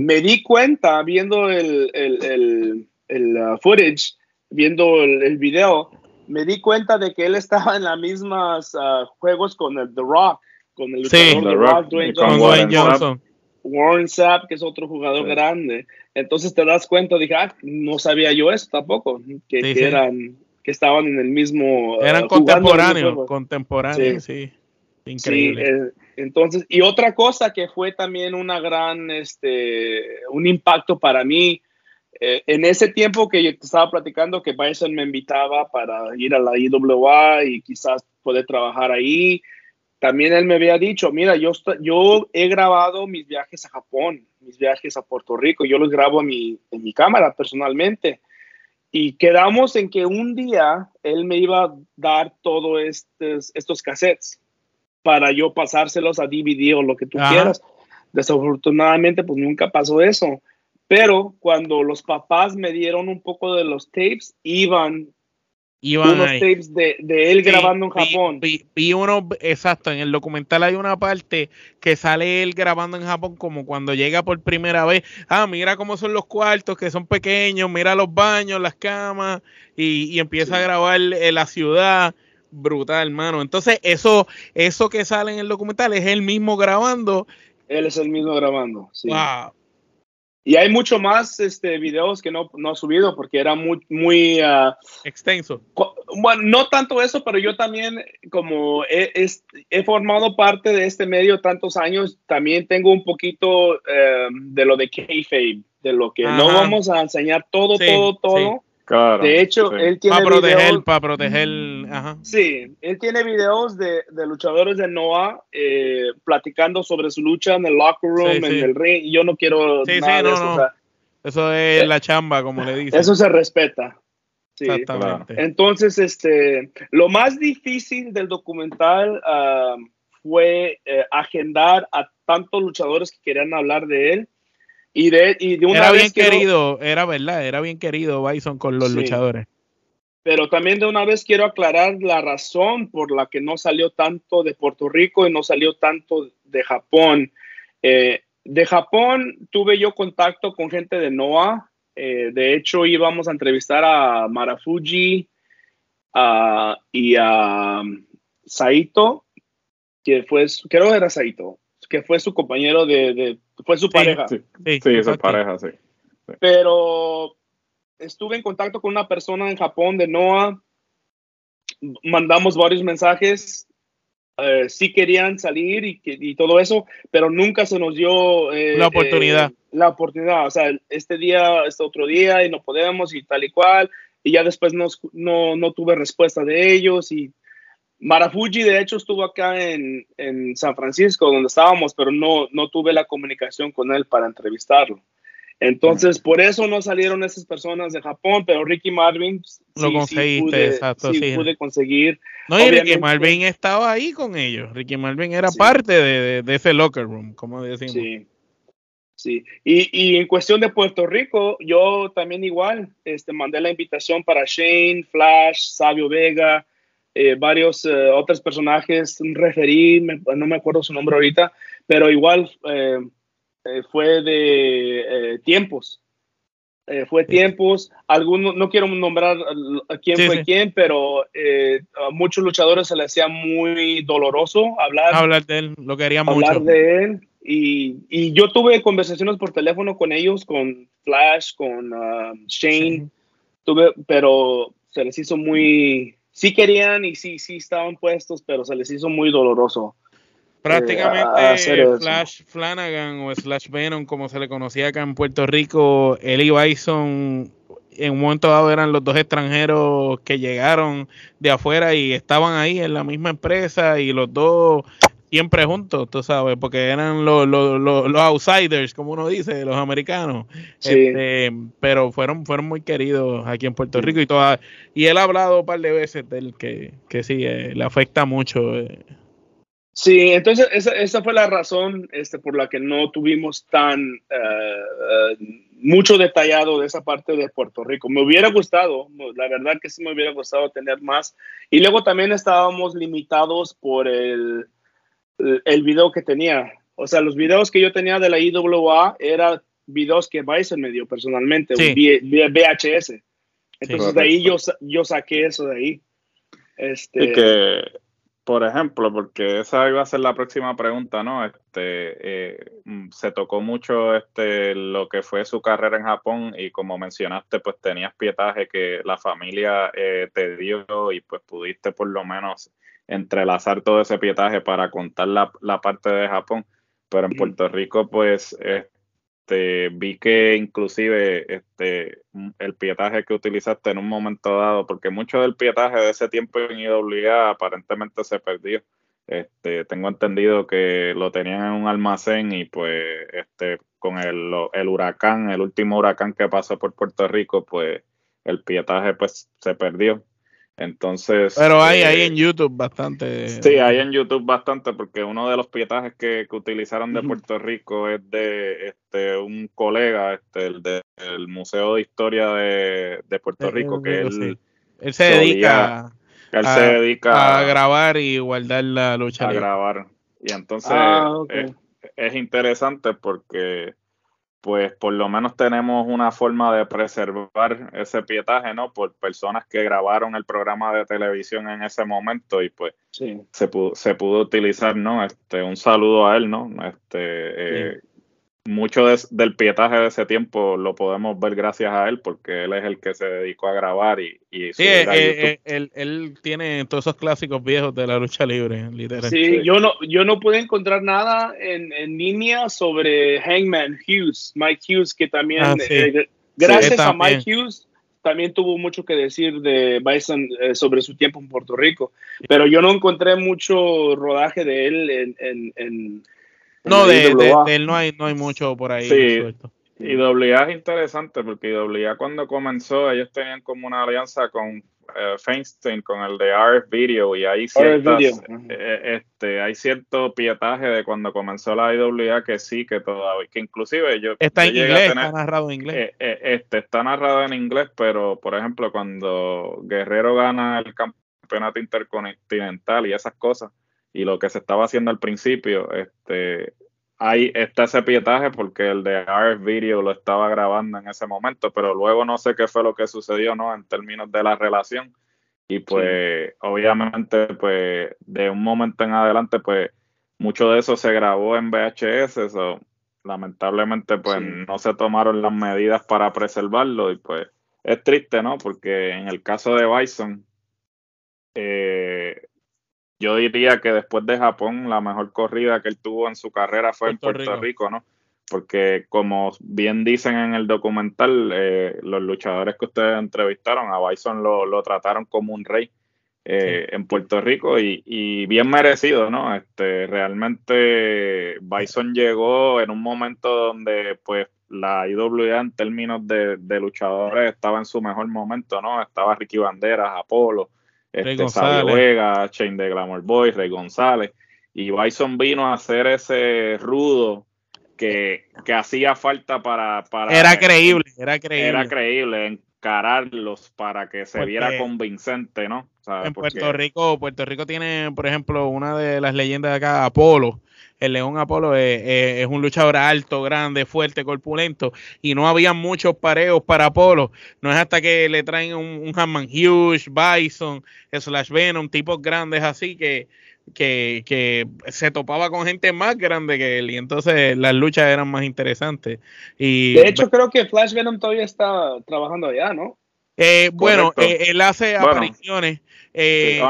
me di cuenta viendo el, el, el, uh, footage, viendo el, video, me di cuenta de que él estaba en las mismas uh, juegos con el The Rock, con el sí, The Rock, Dwayne Johnson. Warren Sapp, que es otro jugador grande. Entonces te das cuenta, dije, ah, no sabía yo eso tampoco, que, eran, que estaban en el mismo. Uh, eran contemporáneos, contemporáneos, sí. Increíble. Eh, entonces, y otra cosa que fue también una gran, este, un impacto para mí, eh, en ese tiempo que yo estaba platicando que Bison me invitaba para ir a la IWA y quizás poder trabajar ahí, también él me había dicho, mira, yo, yo he grabado mis viajes a Japón, mis viajes a Puerto Rico, yo los grabo en mi, en mi cámara personalmente. Y quedamos en que un día él me iba a dar todos estos, estos cassettes para yo pasárselos a DVD o lo que tú quieras. Desafortunadamente, pues nunca pasó eso. Pero cuando los papás me dieron un poco de los tapes, iban, iban unos tapes de, de él grabando en Japón. Vi, uno, exacto, en el documental hay una parte que sale él grabando en Japón como cuando llega por primera vez. Ah, mira cómo son los cuartos, que son pequeños, mira los baños, las camas, y, empieza a grabar en la ciudad brutal, hermano. Entonces, eso, eso que sale en el documental es él mismo grabando. Él es el mismo grabando, sí. Y hay mucho más este, videos que no, no he subido porque era muy, muy uh, extenso. Bueno, no tanto eso, pero yo también, como he, he, formado parte de este medio tantos años, también tengo un poquito um, de lo de kayfabe, de lo que no vamos a enseñar todo, todo, todo de hecho, él tiene para proteger, videos, para proteger, Sí, él tiene videos de, de luchadores de Noah eh, platicando sobre su lucha en el locker room, en el ring. Y yo no quiero nada de eso. eso es eh, la chamba, como le dicen. Eso se respeta. Exactamente. Entonces, este, lo más difícil del documental ah, fue eh, agendar a tantos luchadores que querían hablar de él y de, y de una era bien querido, era verdad, era bien querido Bison con los luchadores. Pero también de una vez quiero aclarar la razón por la que no salió tanto de Puerto Rico y no salió tanto de Japón. Eh, de Japón tuve yo contacto con gente de Noah. Eh, de hecho, íbamos a entrevistar a Marafuji y a Saito, que fue, creo que era Saito, que fue su compañero de, fue su pareja. Sí, sí, su pareja, sí. Pero estuve en contacto con una persona en Japón de Noah, mandamos varios mensajes, eh, sí querían salir y, y, todo eso, pero nunca se nos dio eh, la oportunidad. Eh, la oportunidad, o sea, este día, este otro día y no podemos y tal y cual, y ya después no, no tuve respuesta de ellos y Marafuji, de hecho, estuvo acá en, San Francisco, donde estábamos, pero no, no tuve la comunicación con él para entrevistarlo. Entonces, por eso no salieron esas personas de Japón, pero Ricky Marvin lo conseguiste, pude, exacto, sí, pude conseguir. No, y Ricky Marvin estaba ahí con ellos. Ricky Marvin era parte de, de, ese locker room, como decimos. Sí. Sí, y, y, en cuestión de Puerto Rico, yo también igual este, mandé la invitación para Shane, Flash, Sabio Vega, eh, varios eh, otros personajes, referí, no me acuerdo su nombre ahorita, pero igual eh, fue de tiempos. fue tiempos, algunos, no quiero nombrar quién fue quién, pero a muchos luchadores se les hacía muy doloroso hablar, hablar de él, lo hablar mucho. de él. Y, yo tuve conversaciones por teléfono con ellos, con Flash, con um, Shane, tuve, pero se les hizo muy, sí querían y sí, sí estaban puestos, pero se les hizo muy doloroso. Prácticamente Flash Flanagan o Slash Venom, como se le conocía acá en Puerto Rico, él y Bison en un momento dado eran los dos extranjeros que llegaron de afuera y estaban ahí en la misma empresa y los dos siempre juntos, tú sabes, porque eran los, los, outsiders, como uno dice, los americanos. Este, pero fueron, fueron muy queridos aquí en Puerto Rico y toda, y él ha hablado un par de veces del que, que sí, eh, le afecta mucho. Eh. Sí, entonces esa, esa, fue la razón este, por la que no tuvimos tan eh, mucho detallado de esa parte de Puerto Rico. Me hubiera gustado, la verdad que sí me hubiera gustado tener más. Y luego también estábamos limitados por el el video que tenía. O sea, los videos que yo tenía de la IWA eran videos que Bison me dio personalmente, VHS. Entonces de ahí yo, yo saqué eso de ahí. Este... Y que, por ejemplo, porque esa iba a ser la próxima pregunta, ¿no? Este, eh, mm, se tocó mucho este, lo que fue su carrera en Japón y como mencionaste, pues tenías pietaje que la familia eh, te dio y pues pudiste por lo menos entrelazar todo ese pietaje para contar la, parte de Japón, pero en Puerto Rico pues este, vi que inclusive este, el pietaje que utilizaste en un momento dado, porque mucho del pietaje de ese tiempo en IWA aparentemente se perdió. Este, tengo entendido que lo tenían en un almacén y pues este, con el, el huracán, el último huracán que pasó por Puerto Rico, pues el pietaje pues se perdió. Entonces. Pero hay ahí eh, en YouTube bastante. Sí, hay en YouTube bastante, porque uno de los pietajes que, utilizaron de Puerto Rico es de este un colega, este, el del Museo de Historia de, Puerto Rico, que él, él se dedica. Él a, se dedica a, grabar y guardar la lucha. A grabar. Y entonces ah, es interesante porque pues por lo menos tenemos una forma de preservar ese pietaje, ¿no? Por personas que grabaron el programa de televisión en ese momento y pues se, pudo, se pudo utilizar, ¿no? Este, un saludo a él, ¿no? Este, eh, mucho del pietaje de ese tiempo lo podemos ver gracias a él porque él es el que se dedicó a grabar y, y sí, eh, eh, él, tiene todos esos clásicos viejos de la lucha libre literal. Sí, yo no yo no pude encontrar nada en, en línea sobre Hangman Hughes Mike Hughes que también ah, eh, gracias a Mike Hughes también tuvo mucho que decir de Bison sobre su tiempo en Puerto Rico. Pero yo no encontré mucho rodaje de él en no, de, él no hay, no hay mucho por ahí. Sí, y AA es interesante porque IWA cuando comenzó, ellos tenían como una alianza con eh, Feinstein, con el de RF Video, y hay ciertas, eh, este, hay cierto pietaje de cuando comenzó la IWA que sí, que todavía, que inclusive yo... Está en inglés, está narrado en inglés. Eh, este, está narrado en inglés, pero por ejemplo, cuando Guerrero gana el campeonato intercontinental y esas cosas, y lo que se estaba haciendo al principio, este, ahí está ese pietaje porque el de RF Video lo estaba grabando en ese momento, pero luego no sé qué fue lo que sucedió, ¿no? En términos de la relación. Y pues, obviamente, pues, de un momento en adelante, pues, mucho de eso se grabó en VHS, eso, lamentablemente, pues, no se tomaron las medidas para preservarlo y pues, es triste, ¿no? Porque en el caso de Bison, eh, yo diría que después de Japón, la mejor corrida que él tuvo en su carrera fue en Puerto Rico. ¿no? Porque como bien dicen en el documental, eh, los luchadores que ustedes entrevistaron a Bison lo, trataron como un rey eh, en Puerto Rico y, bien merecido, ¿no? Este, realmente Bison llegó en un momento donde pues la IWA en términos de, de luchadores estaba en su mejor momento, ¿no? Estaba Ricky Banderas, Apolo, este, Sabio Vega, Chain de Glamour Boy, Rey González. Y Bison vino a hacer ese rudo que, hacía falta para, para. Era creíble, era creíble. Era creíble encararlos para que se viera convincente, ¿no? En Puerto Rico, Puerto Rico tiene, por ejemplo, una de las leyendas de acá, Apolo, el León Apolo es, un luchador alto, grande, fuerte, corpulento, y no había muchos pareos para Apolo. No es hasta que le traen un, un Hammond Hughes, Bison, Slash Venom, tipos grandes así que que, que, se topaba con gente más grande que él y entonces las luchas eran más interesantes. Y, de hecho, creo que Flash Venom todavía está trabajando allá, ¿no? Eh, bueno, eh, él hace apariciones eh,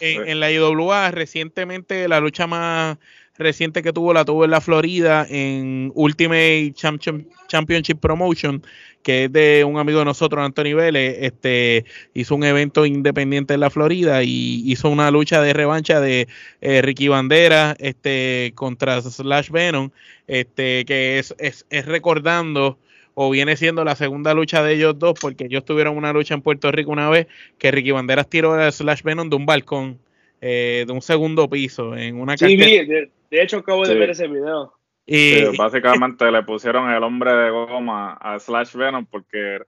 en, la IWA. Recientemente, la lucha más reciente que tuvo la tuvo en la Florida en Ultimate Championship Promotion, que es de un amigo de nosotros, Anthony Vélez. Este hizo un evento independiente en la Florida y hizo una lucha de revancha de Ricky Bandera este, contra Slash Venom, este, que es, es, es recordando o viene siendo la segunda lucha de ellos dos, porque ellos tuvieron una lucha en Puerto Rico una vez que Ricky Banderas tiró a Slash Venom de un balcón, eh, de un segundo piso, en una Sí, de, hecho acabo de ver ese video. Y, *laughs* básicamente le pusieron el hombre de goma a Slash Venom porque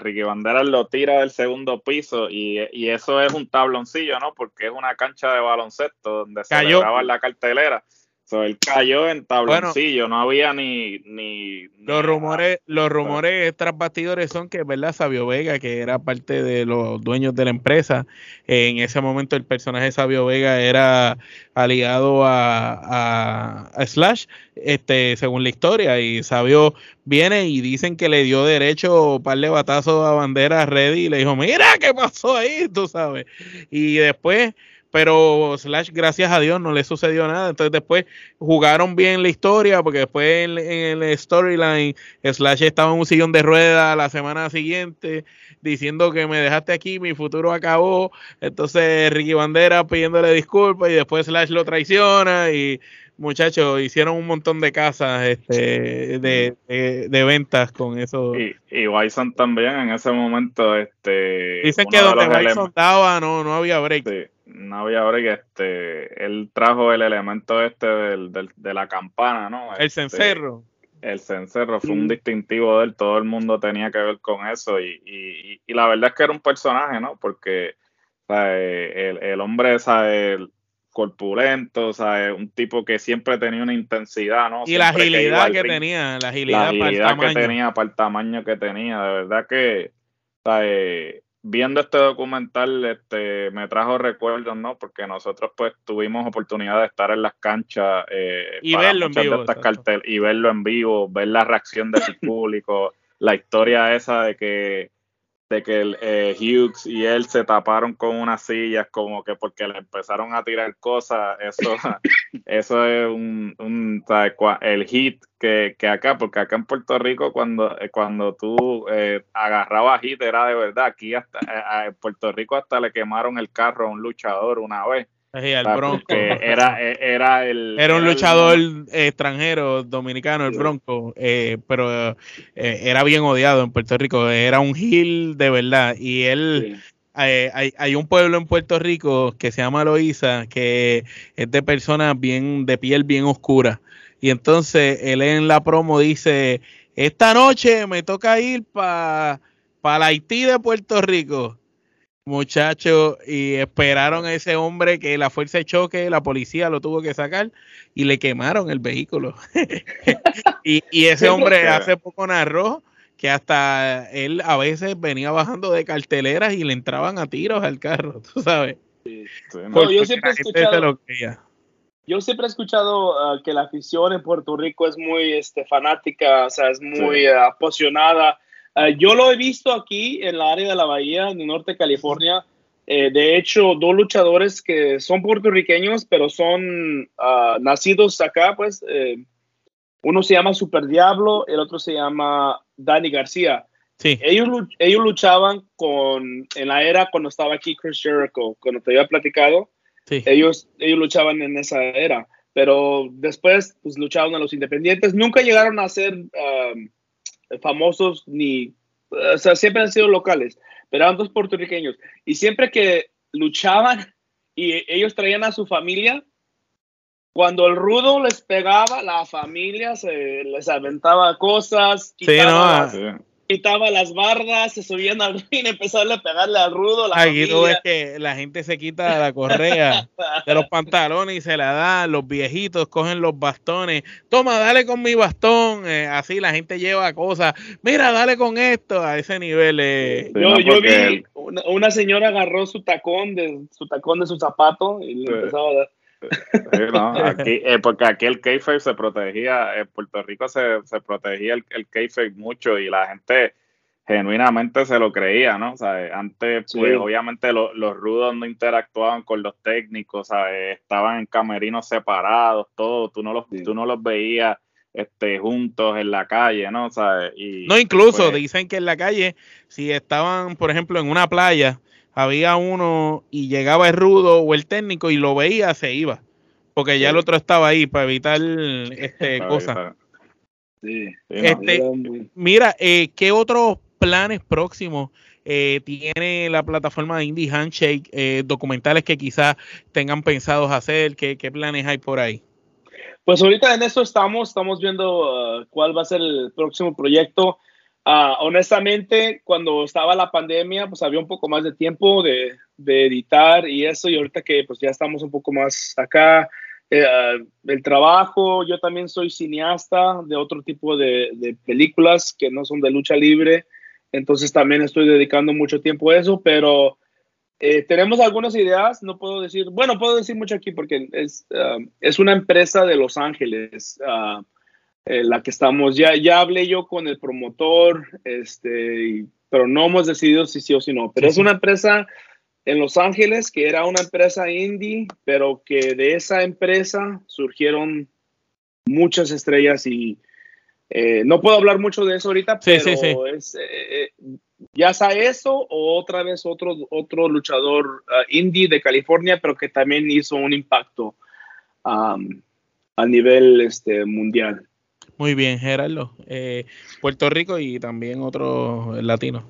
Ricky Banderas lo tira del segundo piso y, eso es un tabloncillo, ¿no? Porque es una cancha de baloncesto donde se graba la cartelera él cayó en tabloncillo, no había ni... ni los rumores los rumores tras bastidores son que, ¿verdad? Sabio Vega, que era parte de los dueños de la empresa, en ese momento el personaje Sabio Vega era aliado a, a, Slash, este, según la historia, y Sabio viene y dicen que le dio derecho un par de batazos a bandera ready y le dijo, mira qué pasó ahí, tú sabes. Y después pero Slash, gracias a Dios, no le sucedió nada. Entonces después jugaron bien la historia, porque después en, el storyline, Slash estaba en un sillón de ruedas la semana siguiente, diciendo que me dejaste aquí, mi futuro acabó. Entonces Ricky Bandera pidiéndole disculpas y después Slash lo traiciona y muchachos, hicieron un montón de casas este, de, de, ventas con eso. Y, y Bison también en ese momento. este Dicen que donde Bison daba no, no había break no había break, este, él trajo el elemento este del, de la campana, ¿no? El este, cencerro. El cencerro fue un mm. distintivo de él, todo el mundo tenía que ver con eso y, y, y la verdad es que era un personaje, ¿no? Porque el, el, hombre, ¿sabe? corpulento, o sea, un tipo que siempre tenía una intensidad, ¿no? Y la agilidad que, tenía, la agilidad, para el tamaño. que tenía, para el tamaño que tenía, de verdad que, o viendo este documental este, me trajo recuerdos, ¿no? Porque nosotros pues tuvimos oportunidad de estar en las canchas eh, y verlo en vivo. y verlo en vivo, ver la reacción del *laughs* público, la historia esa de que de que el, eh, Hughes y él se taparon con unas sillas como que porque le empezaron a tirar cosas, eso, *laughs* eso es un, un el hit que, que, acá, porque acá en Puerto Rico cuando, eh, cuando tú eh, agarrabas hit era de verdad, aquí hasta en Puerto Rico hasta le quemaron el carro a un luchador una vez el Bronco. Era, e, era, el, *laughs* era un luchador extranjero, dominicano, el Bronco, eh, pero eh, era bien odiado en Puerto Rico. Era un heel de verdad. Y él, eh, hay, hay, un pueblo en Puerto Rico que se llama Loíza, que es de personas bien, de piel bien oscura. Y entonces él en la promo dice: Esta noche me toca ir para pa la Haití de Puerto Rico muchachos, y esperaron a ese hombre que la fuerza de choque, la policía lo tuvo que sacar y le quemaron el vehículo. *laughs* y, ese hombre hace poco narró que hasta él a veces venía bajando de carteleras y le entraban a tiros al carro, *laughs* tú sabes. yo siempre he escuchado, yo siempre he escuchado que la afición en Puerto Rico es muy este, fanática, o sea, es muy apasionada Ah, yo lo he visto aquí en la área de la Bahía, en el norte de California. Eh, de hecho, dos luchadores que son puertorriqueños, pero son ah, nacidos acá, pues. Eh, uno se llama Super Diablo, el otro se llama Danny García. Sí. Ellos, ellos luchaban con, en la era cuando estaba aquí Chris Jericho, cuando te había platicado. Sí. Ellos, ellos luchaban en esa era, pero después pues, luchaban a los independientes. Nunca llegaron a ser ah, famosos ni, o sea, siempre han sido locales, pero eran dos puertorriqueños. Y siempre que luchaban y ellos traían a su familia, cuando el rudo les pegaba, la familia se les aventaba cosas, quitaba las bardas, se subían al *laughs* ring, empezaban a pegarle al rudo. La Aquí tú ves que la gente se quita la correa de los pantalones y se la da, los viejitos cogen los bastones, toma, dale con mi bastón, eh, así la gente lleva cosas, mira, dale con esto, a ese nivel. Eh. yo, vi, una, señora agarró su tacón de su tacón de su zapato y le empezaba a dar *laughs* aquí, eh, porque aquí el kayfabe se protegía, en Puerto Rico se, se protegía el, el kayfabe mucho y la gente genuinamente se lo creía, ¿no? O sea, antes, pues obviamente los rudos no interactuaban con los técnicos, ¿sabes? estaban en camerinos separados, todo, tú no los, tú no los veías este, juntos en la calle, ¿no? ¿Sabes? Y, no, incluso pues dicen que en la calle, si estaban, por ejemplo, en una playa, había uno y llegaba el rudo o el técnico y lo veía, se iba. Porque ya el otro estaba ahí para evitar este, *laughs* cosas. Sí, este, mira, eh, ¿qué otros planes próximos eh, tiene la plataforma de Indie Handshake? Eh, documentales que quizás tengan pensados hacer, ¿qué, planes hay por ahí? Pues ahorita en eso estamos, estamos viendo uh, cuál va a ser el próximo proyecto. Uh, honestamente, cuando estaba la pandemia, pues había un poco más de tiempo de, editar y eso, y ahorita que pues ya estamos un poco más acá, eh, uh, el trabajo, yo también soy cineasta de otro tipo de, películas que no son de lucha libre, entonces también estoy dedicando mucho tiempo a eso, pero eh, tenemos algunas ideas, no puedo decir, bueno, puedo decir mucho aquí porque es, um, es una empresa de Los Ángeles uh, eh, la que estamos, ya, ya hablé yo con el promotor, este, pero no hemos decidido si sí o si no, pero es una empresa en Los Ángeles que era una empresa indie, pero que de esa empresa surgieron muchas estrellas y eh, no puedo hablar mucho de eso ahorita, pero es, eh, eh, ya sea eso o otra vez otro, otro luchador uh, indie de California, pero que también hizo un impacto um, a nivel este, mundial. Muy bien, Gerardo. Puerto Rico y también otro latino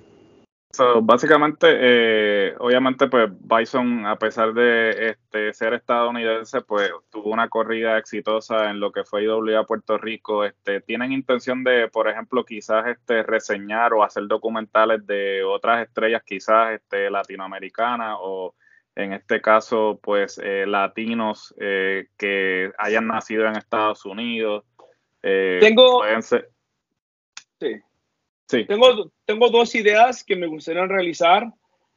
básicamente, eh, obviamente, pues Bison, a pesar de este, ser estadounidense, pues tuvo una corrida exitosa en lo que fue IWA Puerto Rico. Este, ¿Tienen intención de, por ejemplo, quizás este, reseñar o hacer documentales de otras estrellas, quizás este, latinoamericanas o en este caso, pues eh, latinos eh, que hayan nacido en Estados Unidos? Tengo... Sí. Tengo, tengo dos ideas que me gustaría realizar.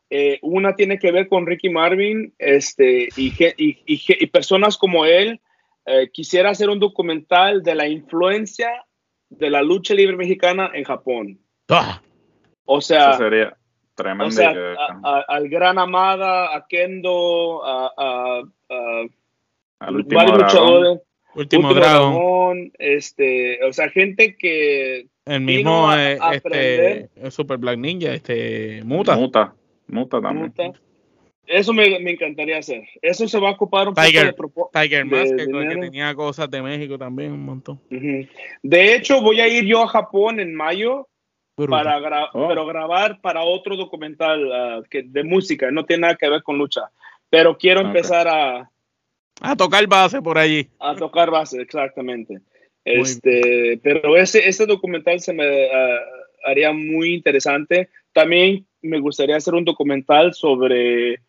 Eh, una tiene que ver con Ricky Marvin este, y, y, y, personas como él. Eh, quisiera hacer un documental de la influencia de la lucha libre mexicana en Japón. Ah. O sea, sería tremendo. O sea, al Gran Amada, a Kendo, a, a, a varios luchadores. Último, Dragón. Este, o sea, gente que el mismo eh, este, Super Black Ninja, este Muta. Muta, Muta también. Eso me, me, encantaría hacer. Eso se va a ocupar un poco de Tiger Mask, que, tenía cosas de México también, un montón. De hecho, voy a ir yo a Japón en mayo para oh. pero grabar para otro documental ah, que, de música, no tiene nada que ver con lucha. Pero quiero empezar a... A tocar base por allí. A tocar base, exactamente. Este, pero ese, ese documental se me ah, haría muy interesante. También me gustaría hacer un documental sobre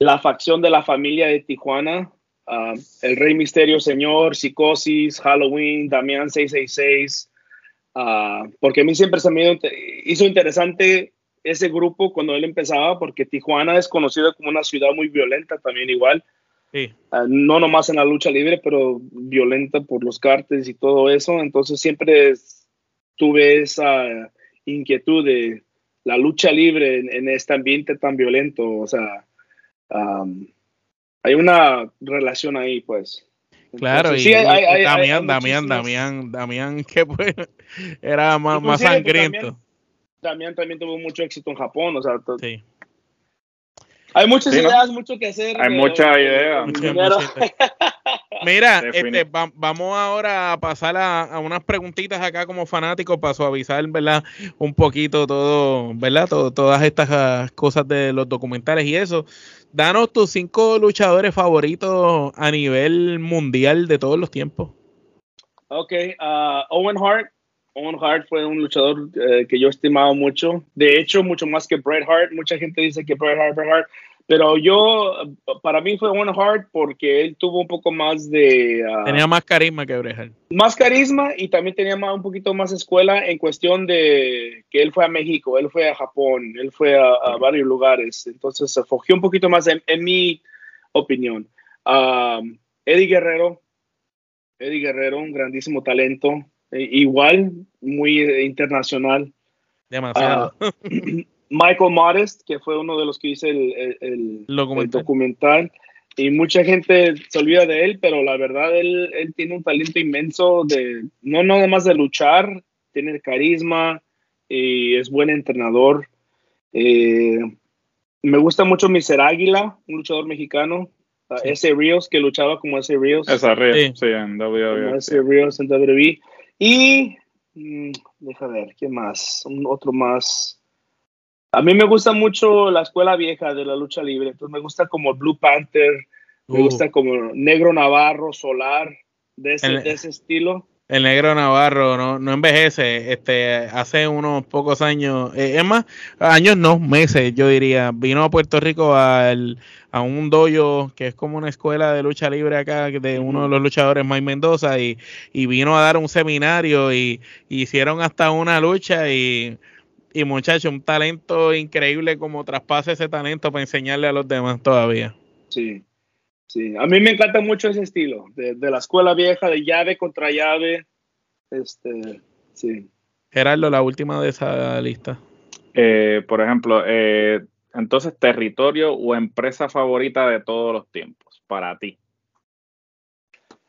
la facción de la familia de Tijuana, ah, El Rey Misterio Señor, Psicosis, Halloween, Damián 666, uh, porque a mí siempre se me hizo interesante ese grupo cuando él empezaba, porque Tijuana es conocida como una ciudad muy violenta también igual. Ah, no nomás en la lucha libre, pero violenta por los cartes y todo eso. Entonces siempre tuve esa inquietud de la lucha libre en, este ambiente tan violento. O sea, hay una relación ahí, pues. Claro, y, Damián, Damián, Damián, Damián, *laughs* que pues, era más, más sangriento. Damián, también tuvo mucho éxito en Japón, o sea, sí. Hay muchas ideas, mucho que hacer. Hay muchas ideas. *laughs* Mira, este, vamos ahora a pasar a, unas preguntitas acá como fanáticos para suavizar, ¿verdad? Un poquito todo, ¿verdad? todas estas cosas de los documentales y eso. Danos tus cinco luchadores favoritos a nivel mundial de todos los tiempos. Ok, uh, Owen Hart. Owen Hart fue un luchador eh, que yo estimaba mucho. De hecho, mucho más que Bret Hart. Mucha gente dice que Bret Hart, Bret Hart. Pero yo, para mí fue Owen Hart porque él tuvo un poco más de... Ah, tenía más carisma que Bret Hart. Más carisma y también tenía más, un poquito más escuela en cuestión de que él fue a México, él fue a Japón, él fue a, varios lugares. Entonces se fogió un poquito más en, mi opinión. Eddie Guerrero, Eddie Guerrero, un grandísimo talento, e, igual, muy internacional. Demasiado. *clears throat* Michael Modest, que fue uno de los que hice el, documental. Y mucha gente se olvida de él, pero la verdad él, él tiene un talento inmenso de, no nada más de luchar, tiene carisma y es buen entrenador. Eh, me gusta mucho Miser Águila, un luchador mexicano. Ese Rios, que luchaba como ese Rios. Ese Rios, sí, en WWE. Ese Rios en WWE. Y, mm, deja ver, ¿qué más? Un otro más. A mí me gusta mucho la escuela vieja de la lucha libre. Entonces me gusta como Blue Panther, me uh. gusta como Negro Navarro, Solar, de ese, de ese estilo. El negro Navarro no, no envejece. Este, hace unos pocos años, eh, es más, años no, meses, yo diría. Vino a Puerto Rico al, a un dojo que es como una escuela de lucha libre acá de uno de los luchadores, Mike Mendoza, y, y vino a dar un seminario y, hicieron hasta una lucha y, y muchacho, un talento increíble como traspase ese talento para enseñarle a los demás todavía. Sí, Sí, a mí me encanta mucho ese estilo, de, la escuela vieja, de llave contra llave. Este, sí. Gerardo, la última de esa lista. Eh, por ejemplo, eh, entonces, territorio o empresa favorita de todos los tiempos, para ti.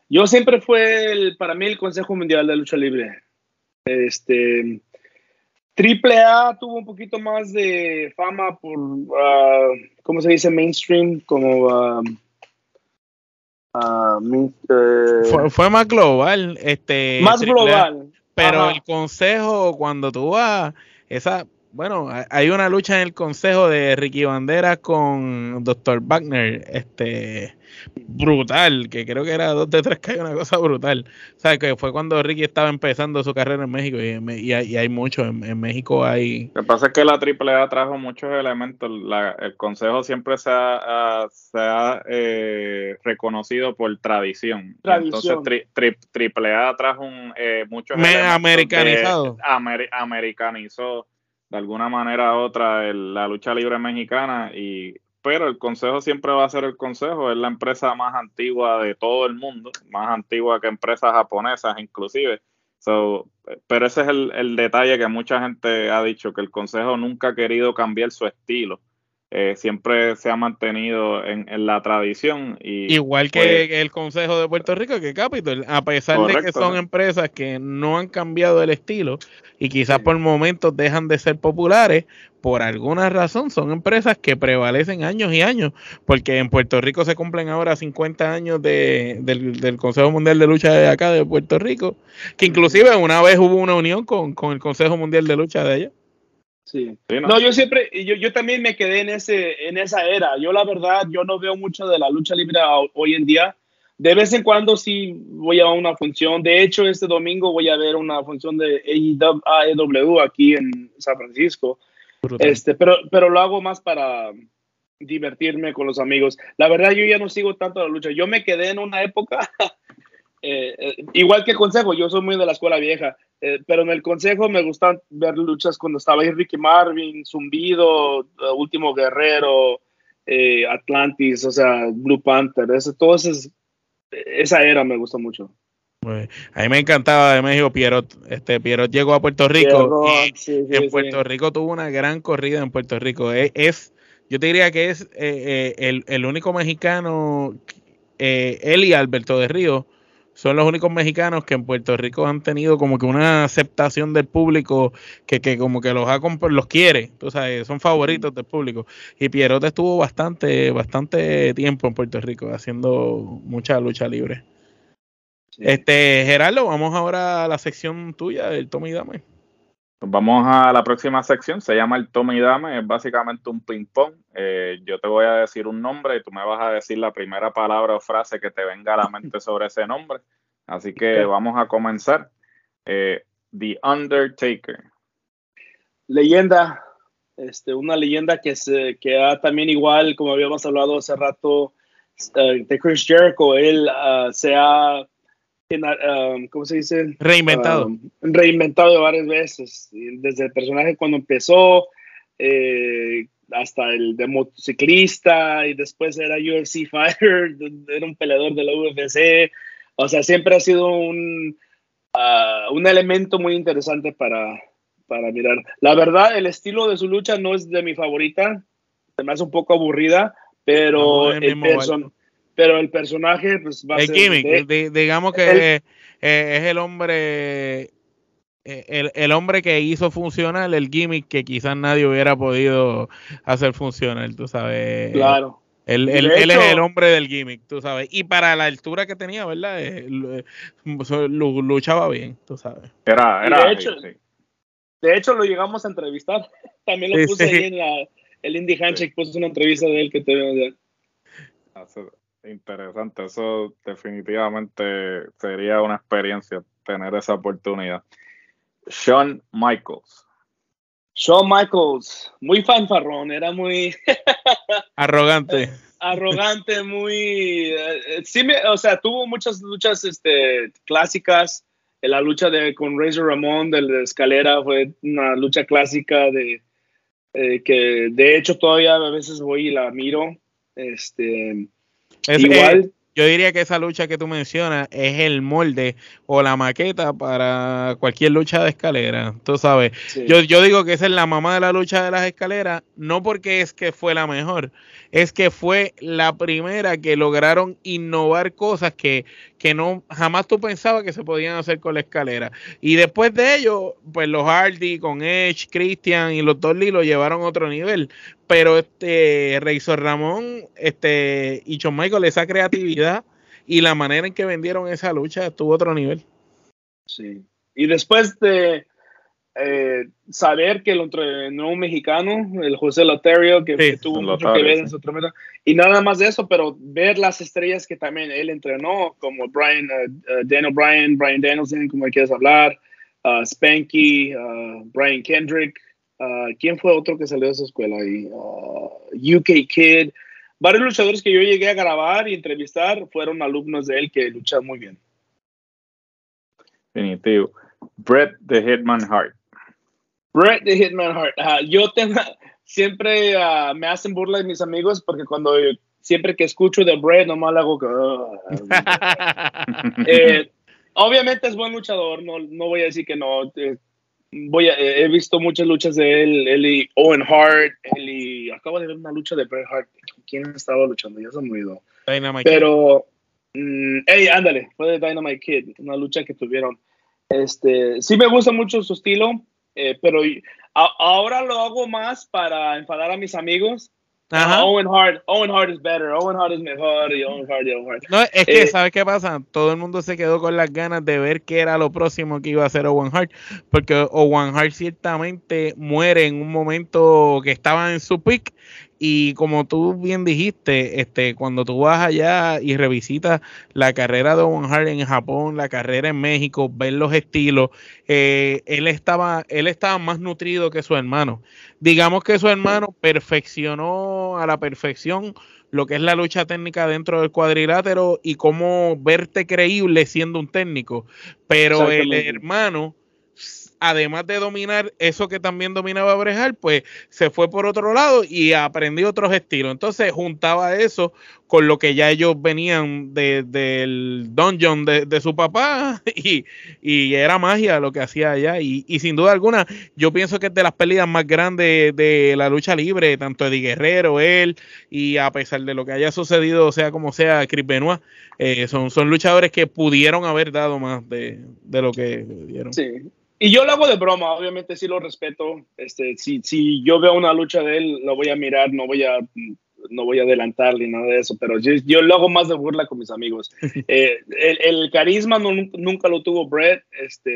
Yo siempre fue, el, para mí, el Consejo Mundial de Lucha Libre. Este, Triple A tuvo un poquito más de fama por, uh, ¿cómo se dice? Mainstream, como... Uh, Ah, fue, fue, más global. Este, más global. Pero el consejo, cuando tú vas, esa, bueno, hay una lucha en el consejo de Ricky Bandera con Dr. Wagner, este, brutal, que creo que era dos de tres que hay una cosa brutal. O sea, que fue cuando Ricky estaba empezando su carrera en México y, hay, y mucho, en, México hay... Lo que pasa es que la AAA trajo muchos elementos, el consejo siempre se ha, eh, reconocido por tradición. Entonces AAA trajo un, eh, muchos americanizado. americanizó de alguna manera u otra la lucha libre mexicana y pero el consejo siempre va a ser el consejo, es la empresa más antigua de todo el mundo, más antigua que empresas japonesas inclusive. So, pero ese es el, el, detalle que mucha gente ha dicho, que el consejo nunca ha querido cambiar su estilo. Eh, siempre se ha mantenido en, la tradición. Y, Igual que pues el Consejo de Puerto Rico, que Capitol, a pesar de que son empresas que no han cambiado el estilo y quizás por momentos dejan de ser populares, por alguna razón son empresas que prevalecen años y años, porque en Puerto Rico se cumplen ahora 50 años de, del, Consejo Mundial de Lucha de acá de Puerto Rico, que inclusive una vez hubo una unión con, con el Consejo Mundial de Lucha de allá. Sí. no. yo siempre, yo, yo también me quedé en, ese, en esa era. Yo la verdad, yo no veo mucho de la lucha libre hoy en día. De vez en cuando sí voy a una función. De hecho, este domingo voy a ver una función de AEW aquí en San Francisco. Este, pero, pero lo hago más para divertirme con los amigos. La verdad, yo ya no sigo tanto la lucha. Yo me quedé en una época, *laughs* eh, eh, igual que el consejo, yo soy muy de la escuela vieja. Eh, pero en el consejo me gustan ver luchas cuando estaba ahí Ricky Marvin, Zumbido, eh, Último Guerrero, eh, Atlantis, o sea, Blue Panther, ese, todo esa era me gusta mucho. A mí me encantaba de México Pierrot. Este Pierrot llegó a Puerto Rico y en Puerto Rico tuvo una gran corrida en Puerto Rico. Es, yo te diría que es el, el, único mexicano, él y Alberto de Río, son los únicos mexicanos que en Puerto Rico han tenido como que una aceptación del público que, que como que los ha los quiere, tú sabes, son favoritos del público. Y Pierrot estuvo bastante, bastante tiempo en Puerto Rico haciendo mucha lucha libre. Este, Gerardo, vamos ahora a la sección tuya del Tommy Dame. Vamos a la próxima sección, se llama el Tommy Dame, es básicamente un ping-pong. Eh, yo te voy a decir un nombre y tú me vas a decir la primera palabra o frase que te venga a la mente *laughs* sobre ese nombre. Así que vamos a comenzar. Eh, The Undertaker. Leyenda, este, una leyenda que, se, que ha también igual, como habíamos hablado hace rato, eh, de Chris Jericho, él ah, se ha Um, ¿cómo se dice? Reinventado. Um, reinventado varias veces. Desde el personaje cuando empezó, eh, hasta el de motociclista y después era UFC Fighter, *laughs* era un peleador de la UFC. O sea, siempre ha sido un, ah, un elemento muy interesante para, para mirar. La verdad, el estilo de su lucha no es de mi favorita, se me hace un poco aburrida, pero, el, pero el personaje pues, va a ser... Gimmick, digamos que eh, es el hombre eh, el, hombre que hizo funcionar el gimmick que quizás nadie hubiera podido hacer funcionar, tú sabes. Claro. Él, es el hombre del gimmick, tú sabes. Y para la altura que tenía, ¿verdad? Eh, eh, luchaba bien, tú sabes. Era, era. De hecho, de hecho, lo llegamos a entrevistar. *laughs* También lo puse ahí en la, el Indie Handshake, puse una entrevista de él que te Interesante, eso definitivamente sería una experiencia tener esa oportunidad. Shawn Michaels. Shawn Michaels, muy fanfarrón, era muy *laughs* arrogante. arrogante, muy eh, sí o sea, tuvo muchas luchas este, clásicas. La lucha de con Razor Ramón de la escalera fue una lucha clásica de eh, que de hecho todavía a veces voy y la miro. Este igual yo diría que esa lucha que tú mencionas es el molde o la maqueta para cualquier lucha de escalera. Tú sabes, yo, yo digo que esa es la mamá de la lucha de las escaleras, no porque es que fue la mejor, es que fue la primera que lograron innovar cosas que, que no jamás tú pensabas que se podían hacer con la escalera. Y después de ello, pues los Hardy con Edge, Christian y los Dolly lo llevaron a otro nivel. Pero este Razor Ramón este, y John Michael, esa creatividad y la manera en que vendieron esa lucha estuvo a otro nivel. Sí. Y después de eh, saber que lo entrenó un mexicano, el José Lotario, que, tuvo mucho que ver en su tremenda. Y nada más de eso, pero ver las estrellas que también él entrenó, como Brian, uh, Daniel Bryan, Brian Danielson, como quieras hablar, uh, Spanky, uh, Brian Kendrick. ¿Quién fue otro que salió de esa escuela ahí? UK Kid. Varios luchadores que yo llegué a grabar y entrevistar fueron alumnos de él que luchan muy bien. Definitivo. Brett the Hitman Hart. Brett the Hitman Hart. yo tengo, *laughs* siempre uh, me hacen burla de mis amigos porque cuando siempre que escucho de Brett nomás le hago que... *laughs* eh, obviamente es buen luchador, no, no voy a decir que no. Eh, voy a, he visto muchas luchas de él, él y Owen Hart, él y acabo de ver una lucha de Bret Hart. ¿Quién estaba luchando? Ya se me olvidó. Dynamite Pero, mm, hey, ándale, fue de Dynamite Kid, una lucha que tuvieron. Este, sí me gusta mucho su estilo. Eh, pero ahora lo hago más para enfadar a mis amigos. Owen Hart, Owen Hart is better, Owen Hart es mejor y Owen Hart y Owen Hart. No, es que, eh, ¿sabes qué pasa? Todo el mundo se quedó con las ganas de ver qué era lo próximo que iba a hacer Owen Hart, porque Owen Hart ciertamente muere en un momento que estaba en su peak y como tú bien dijiste, este, cuando tú vas allá y revisitas la carrera de Owen Hart en Japón, la carrera en México, ver los estilos, eh, él, estaba, él estaba más nutrido que su hermano. Digamos que su hermano perfeccionó a la perfección lo que es la lucha técnica dentro del cuadrilátero y cómo verte creíble siendo un técnico. Pero el hermano además de dominar eso que también dominaba Brejal, pues se fue por otro lado y aprendió otros estilos. Entonces juntaba eso con lo que ya ellos venían del dungeon de, su papá *laughs* y, era magia lo que hacía allá. Y, sin duda alguna, yo pienso que es de las pérdidas más grandes de la lucha libre, tanto Eddie Guerrero, él, y a pesar de lo que haya sucedido, sea como sea, Chris Benoit, eh, son, son luchadores que pudieron haber dado más de, de lo que dieron. Sí, y yo lo hago de broma, obviamente sí lo respeto. Este, si, si yo veo una lucha de él, lo voy a mirar, no voy a, no voy a adelantar ni nada de eso, pero yo, yo lo hago más de burla con mis amigos. *laughs* Eh, el, el, carisma nunca lo tuvo Brett, este,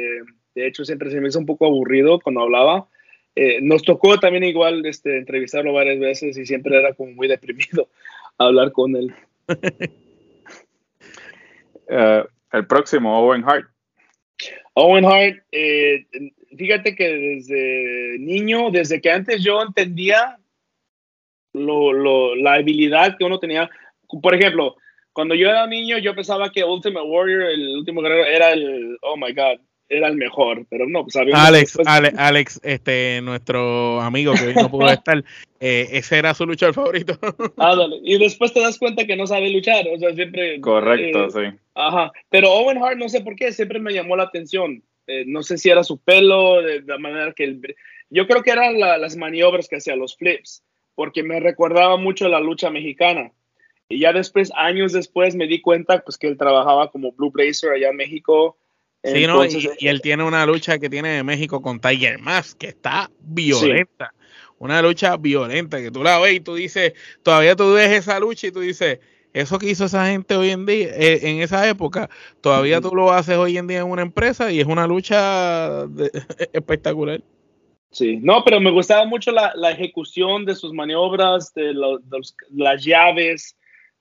de hecho siempre se me hizo un poco aburrido cuando hablaba. Eh, nos tocó también igual este, entrevistarlo varias veces y siempre era como muy deprimido *laughs* hablar con él. *laughs* Eh, el próximo, Owen Hart. Owen Hart, eh, fíjate que desde niño, desde que antes yo entendía lo, la habilidad que uno tenía, por ejemplo, cuando yo era niño yo pensaba que Ultimate Warrior, el último guerrero, era el, oh my god, era el mejor, pero no, pues Alex, Alex, este, nuestro amigo que hoy no pudo *laughs* estar, eh, ese era su luchador favorito. *laughs* ah, dale. Y después te das cuenta que no sabe luchar, o sea, siempre... Correcto, eh, sí. Ajá, pero Owen Hart, no sé por qué, siempre me llamó la atención. Eh, no sé si era su pelo, de la manera que... El, yo creo que eran las maniobras que hacía, los flips, porque me recordaba mucho la lucha mexicana. Y ya después, años después, me di cuenta pues, que él trabajaba como Blue Blazer allá en México Sí, no, y, él tiene una lucha que tiene de México con Tiger Mask, que está violenta. Una lucha violenta, que tú la ves y tú dices, todavía tú ves esa lucha y tú dices, eso que hizo esa gente hoy en día, eh, en esa época, todavía tú lo haces hoy en día en una empresa y es una lucha *laughs* espectacular. Sí, no, pero me gustaba mucho la, ejecución de sus maniobras, de, de las llaves,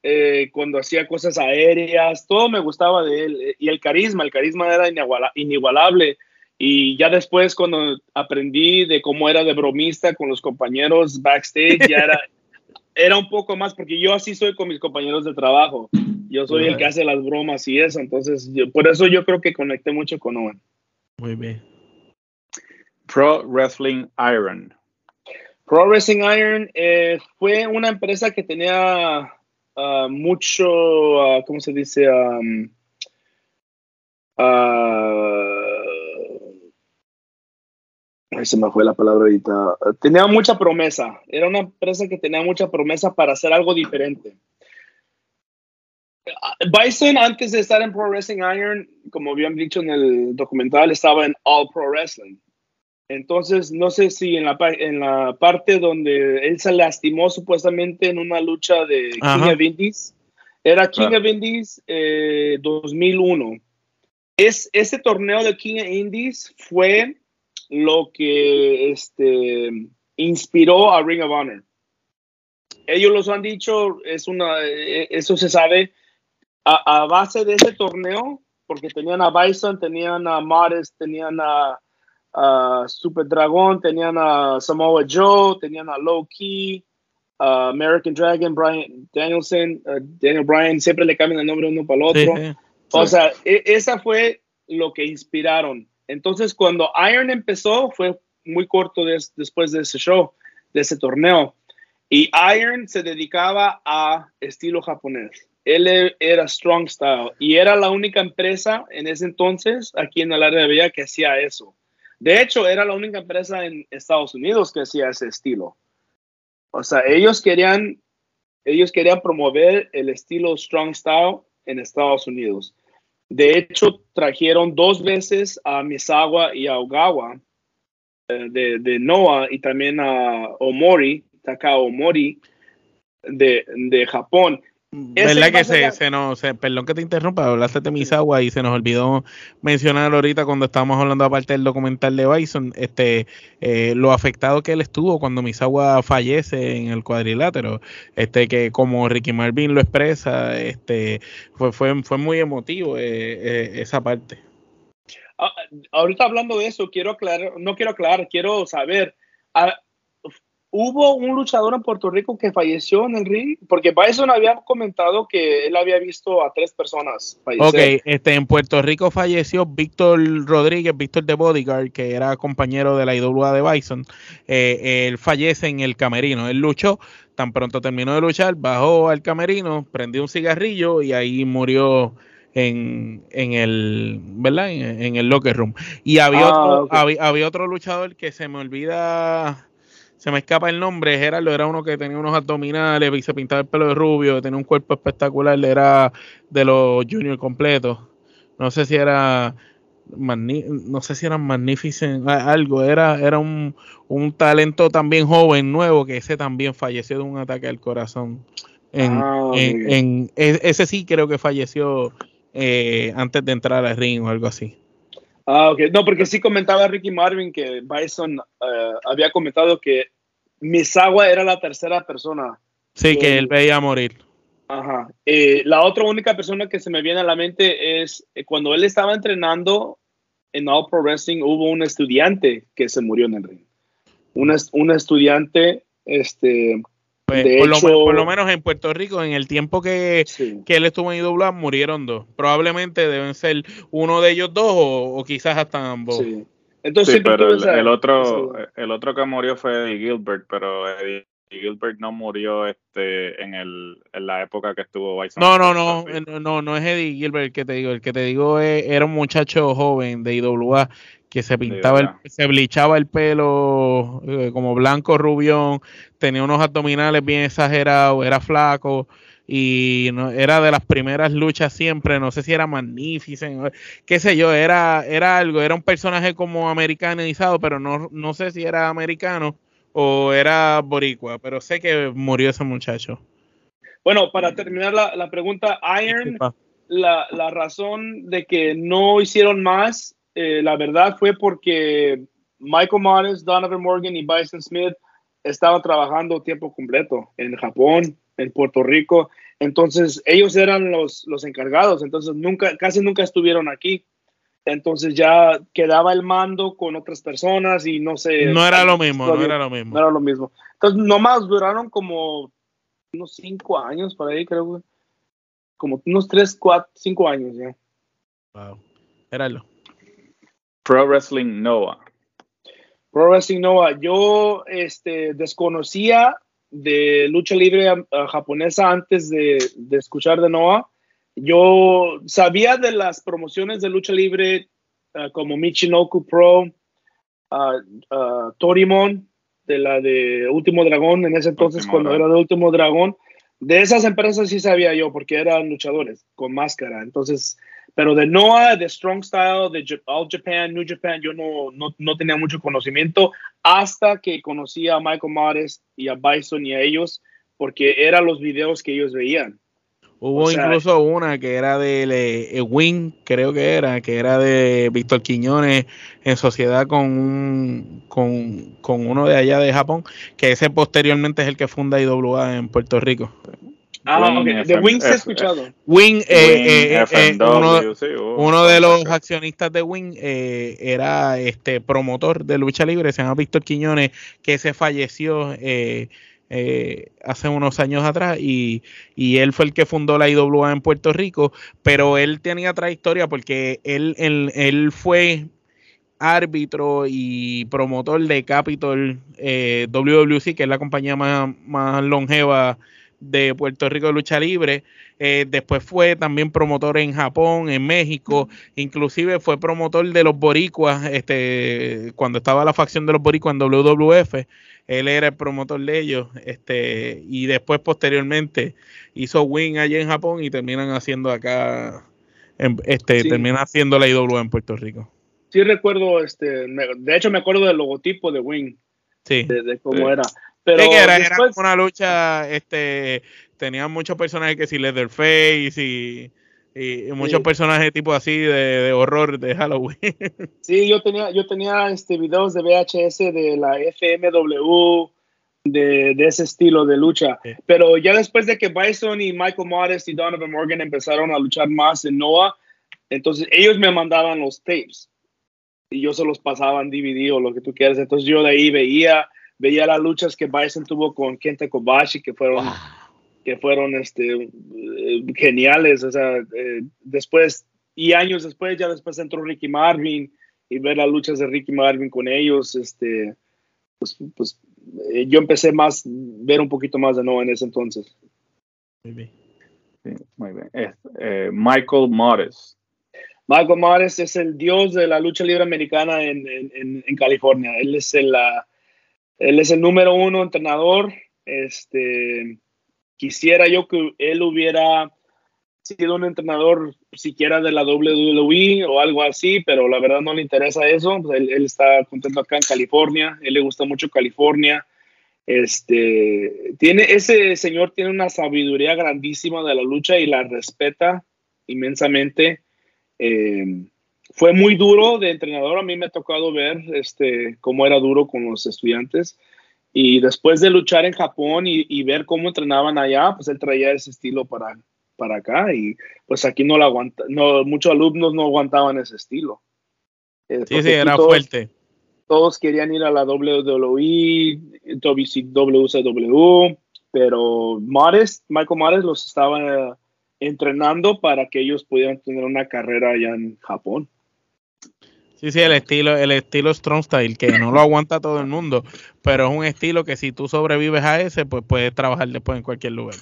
eh, cuando hacía cosas aéreas, todo me gustaba de él. Eh, y el carisma, el carisma era inigualable. Y ya después cuando aprendí de cómo era de bromista con los compañeros backstage, ya era, *laughs* era un poco más, porque yo así soy con mis compañeros de trabajo. Yo soy el que hace las bromas y eso. Entonces, por eso yo creo que conecté mucho con Owen. Muy bien. Pro Wrestling Iron. Pro Wrestling Iron eh, fue una empresa que tenía Ah, mucho, uh, ¿cómo se dice? Um, se me fue la palabra ahorita. Tenía mucha promesa. Era una empresa que tenía mucha promesa para hacer algo diferente. Bison, antes de estar en Pro Wrestling Iron, como habían dicho en el documental, estaba en All Pro Wrestling. Entonces, no sé si en la, en la parte donde él se lastimó supuestamente en una lucha de King of Indies, era King of Indies 2001. Eh, es, ese torneo de King of Indies fue lo que este, inspiró a Ring of Honor. Ellos los han dicho, es una, eh, eso se sabe, a, a base de ese torneo, porque tenían a Bison, tenían a Mares, tenían a Super Dragon, tenían a Samoa Joe, tenían a Low Key, American Dragon, Brian Danielson, Daniel Bryan, siempre le cambian el nombre uno para el otro. O sea, e, esa fue lo que inspiraron. Entonces, cuando Iron empezó, fue muy corto después de ese show, de ese torneo. Y Iron se dedicaba a estilo japonés. Él e, era strong style y era la única empresa en ese entonces aquí en el área de Villa que hacía eso. De hecho, era la única empresa en Estados Unidos que hacía ese estilo. O sea, ellos querían, ellos querían promover el estilo Strong Style en Estados Unidos. De hecho, trajeron dos veces a Misawa y a Ogawa eh, de, de, Noah y también a Omori, Takao Omori de, de Japón. ¿Verdad que se, se nos, perdón que te interrumpa, hablaste de Misawa y se nos olvidó mencionar ahorita cuando estábamos hablando aparte del documental de Bison, este, eh, lo afectado que él estuvo cuando Misawa fallece en el cuadrilátero, este, que como Ricky Marvin lo expresa, este, fue, fue, fue muy emotivo eh, eh, esa parte. Ah, ahorita hablando de eso, quiero aclarar, no quiero aclarar, quiero saber, ah, hubo un luchador en Puerto Rico que falleció en el ring, porque Bison había comentado que él había visto a tres personas fallecer. Ok, este, en Puerto Rico falleció Víctor Rodríguez, Víctor de Bodyguard, que era compañero de la IWA de Bison. Eh, él fallece en el camerino. Él luchó, tan pronto terminó de luchar, bajó al camerino, prendió un cigarrillo y ahí murió. En, en, el ¿verdad? En, el locker room y había ah, otro había otro luchador que se me olvida se me escapa el nombre, Gerardo era uno que tenía unos abdominales y se pintaba el pelo de rubio, tenía un cuerpo espectacular, era de los juniors completos. No sé si era no sé si era magnificent algo, era, era un, talento también joven, nuevo, que ese también falleció de un ataque al corazón. En, ah, en, e, ese sí creo que falleció eh, antes de entrar al ring o algo así. Ah, ok. No, porque sí comentaba Ricky Marvin que Bison eh, había comentado que Misawa era la tercera persona. Sí, que, él veía morir. Ajá. Eh, la otra única persona que se me viene a la mente es eh, cuando él estaba entrenando en All Pro Wrestling, hubo un estudiante que se murió en el ring. Un, un estudiante, este, Pues, por, lo, menos en Puerto Rico, en el tiempo que, él estuvo en IWA, murieron dos. Probablemente deben ser uno de ellos dos o, quizás hasta ambos. Sí. Entonces, pero el, otro, el otro que murió fue Eddie Gilbert, pero Eddie Gilbert no murió este en, el, en la época que estuvo Bison. No, no, no, no, no es Eddie Gilbert el que te digo. El que te digo era un muchacho joven de IWA que se pintaba, el, se blichaba el pelo eh, como blanco rubión, tenía unos abdominales bien exagerados, era flaco y no, era de las primeras luchas siempre, no sé si era magnífico, qué sé yo, era, era algo, era un personaje como americanizado, pero no, no sé si era americano o era boricua, pero sé que murió ese muchacho. Bueno, para terminar la, la pregunta, Iron, la, la razón de que no hicieron más eh, la verdad fue porque Michael Myers, Donovan Morgan y Bison Smith estaban trabajando tiempo completo en Japón, en Puerto Rico. Entonces, ellos eran los, los encargados. Entonces, nunca, casi nunca estuvieron aquí. Entonces ya quedaba el mando con otras personas y no sé. No era lo mismo, no era lo mismo. No era lo mismo. Entonces, nomás duraron como unos cinco años por ahí, creo. Como unos tres, cuatro, cinco años ya. Wow. Éralo. Pro Wrestling Noah. Pro Wrestling Noah. Yo este, desconocía de lucha libre japonesa antes de, escuchar de Noah. Yo sabía de las promociones de lucha libre ah, como Michinoku Pro, uh, Torimon, de la de Último Dragón, en ese entonces cuando era de Último Dragón. De esas empresas sí sabía yo porque eran luchadores con máscara. Entonces, pero de Noah, de Strong Style, de All Japan, New Japan, yo no, no, no tenía mucho conocimiento hasta que conocí a Michael Mares y a Bison y a ellos, porque eran los videos que ellos veían. Hubo incluso una que era de Wing, creo que era, que era de Víctor Quiñones en sociedad con, un, con, con, uno de allá de Japón, que ese posteriormente es el que funda IWA en Puerto Rico. Ah, De Wing se ha escuchado. Wing, eh, eh, eh, uno, de los accionistas de Wing era este promotor de lucha libre, se llama Víctor Quiñones, que se falleció hace unos años atrás y, él fue el que fundó la IWA en Puerto Rico, pero él tenía trayectoria porque él, él, él fue árbitro y promotor de Capitol WWC, que es la compañía más, más longeva de Puerto Rico de lucha libre. Eh, después fue también promotor en Japón, en México, inclusive fue promotor de los boricuas, este, cuando estaba la facción de los boricuas en WWF, él era el promotor de ellos, este, y después posteriormente hizo Win allá en Japón y terminan haciendo acá, este, termina haciendo la IW en Puerto Rico. Sí recuerdo, este, de hecho me acuerdo del logotipo de Wing, sí. de, cómo era. Pero era, una lucha, este, tenían muchos personajes que si Leatherface y, y muchos personajes tipo así de, horror de Halloween. *laughs* Sí, yo tenía, yo tenía este videos de VHS de la FMW, de, de ese estilo de lucha. Pero ya después de que Bison y Michael Modest y Donovan Morgan empezaron a luchar más en Noah, entonces ellos me mandaban los tapes y yo se los pasaba en DVD o lo que tú quieras. Entonces yo de ahí veía veía las luchas que Bison tuvo con Kenta Kobashi, que fueron, que fueron este, eh, geniales. O sea, eh, después, y años después, ya después entró Ricky Marvin y ver las luchas de Ricky Marvin con ellos, este, pues, pues eh, yo empecé más, ver un poquito más de nuevo en ese entonces. Muy bien. muy bien. Michael Morris. Michael Morris es el dios de la lucha libre americana en, en, en California. Él es el, la, él es el número uno entrenador. Este, quisiera yo que él hubiera sido un entrenador siquiera de la WWE o algo así, pero la verdad no le interesa eso. Él, está contento acá en California. Él le gusta mucho California. Este, tiene, ese señor tiene una sabiduría grandísima de la lucha y la respeta inmensamente. Eh, fue muy duro de entrenador. A mí me ha tocado ver este, cómo era duro con los estudiantes. Y después de luchar en Japón y, ver cómo entrenaban allá, pues él traía ese estilo para, para acá. Y pues aquí no lo aguanta, no, muchos alumnos no aguantaban ese estilo. Eh, sí, sí, era fuerte. Todos querían ir a la WWE, WCW, pero Mares, Michael Mares los estaba entrenando para que ellos pudieran tener una carrera allá en Japón. Sí, sí, el estilo, el estilo Strong Style, que no lo aguanta todo el mundo, pero es un estilo que si tú sobrevives a ese, pues puedes trabajar después en cualquier lugar.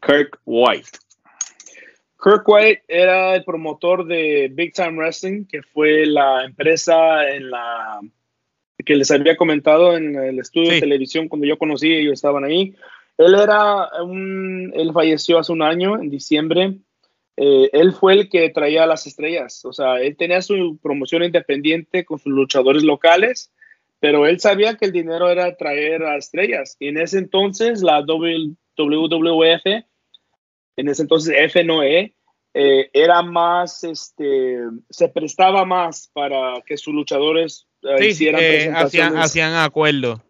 Kirk White. Kirk White era el promotor de Big Time Wrestling, que fue la empresa en la que les había comentado en el estudio de televisión cuando yo conocí, ellos estaban ahí. Él era un, él falleció hace un año, en diciembre, eh, él fue el que traía las estrellas. O sea, él tenía su promoción independiente con sus luchadores locales, pero él sabía que el dinero era traer a estrellas. Y en ese entonces, la WWF, en ese entonces FNOE, eh, era más, este, se prestaba más para que sus luchadores eh, hicieran hacían, hacían acuerdo.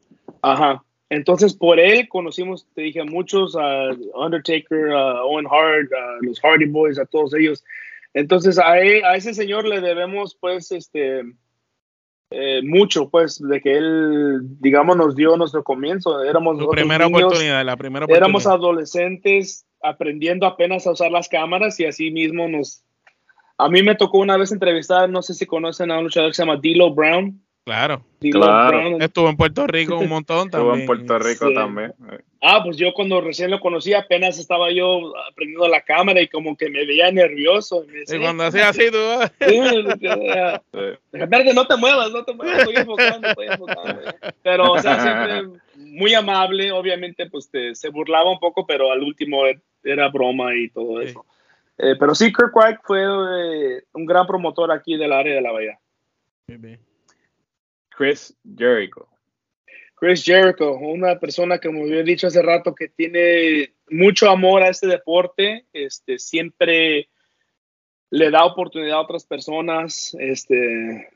Ajá. Entonces, por él conocimos, te dije, a muchos, a Undertaker, a Owen Hart, a los Hardy Boys, a todos ellos. Entonces, a, e, a ese señor le debemos, pues, este, eh, mucho, pues, de que él, digamos, nos dio nuestro comienzo. Éramos la primera oportunidad, la primera oportunidad. Éramos adolescentes aprendiendo apenas a usar las cámaras y así mismo nos... A mí me tocó una vez entrevistar, no sé si conocen a un luchador que se llama Dilo Brown. Claro. claro. Estuvo en Puerto Rico un montón también. *laughs* Estuvo en Puerto Rico también. Ah, pues yo cuando recién lo conocí apenas estaba yo aprendiendo la cámara y como que me veía nervioso. Y, cuando hacía así, tú... *laughs* sí, sí. no te muevas, no te muevas, estoy enfocando, estoy enfocando. Pero, o sea, siempre muy amable, obviamente, pues te, se burlaba un poco, pero al último era broma y todo eso. Eh, pero sí, Kirk White fue eh, un gran promotor aquí del área de la Bahía. Chris Jericho. Chris Jericho, una persona que, como había dicho hace rato, que tiene mucho amor a este deporte, este, siempre le da oportunidad a otras personas, este,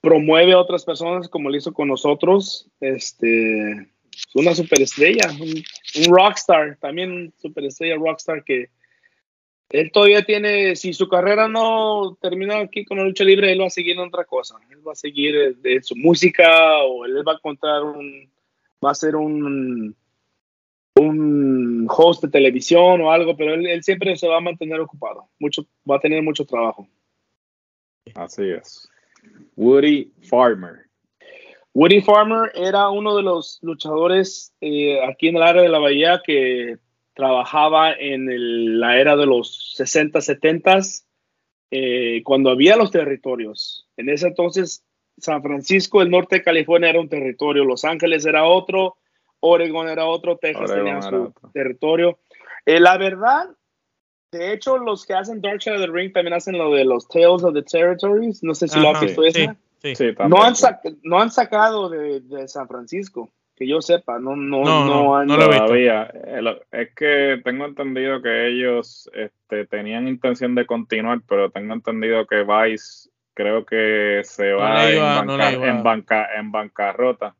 promueve a otras personas como lo hizo con nosotros, este, una superestrella, un, un rockstar, también superestrella rockstar que él todavía tiene, si su carrera no termina aquí con la lucha libre, él va a seguir en otra cosa. Él va a seguir de su música o él va a encontrar un, va a ser un, un host de televisión o algo, pero él, siempre se va a mantener ocupado. Mucho, va a tener mucho trabajo. Así es. Woody Farmer. Woody Farmer era uno de los luchadores eh, aquí en el área de la bahía que trabajaba en la era de los 60, 70, eh, cuando había los territorios. En ese entonces, San Francisco, el norte de California era un territorio, Los Ángeles era otro, Oregon era otro, Texas tenía su territorio. Eh, la verdad, de hecho, los que hacen Dark Side of the Ring también hacen lo de los Tales of the Territories. No sé si lo has visto sí, no, han no han sacado de San Francisco que yo sepa, no, no, no, no, lo todavía. Eh, es que tengo entendido que ellos este, tenían intención de continuar, pero tengo entendido que Vice creo que se va en, banca, en bancarrota.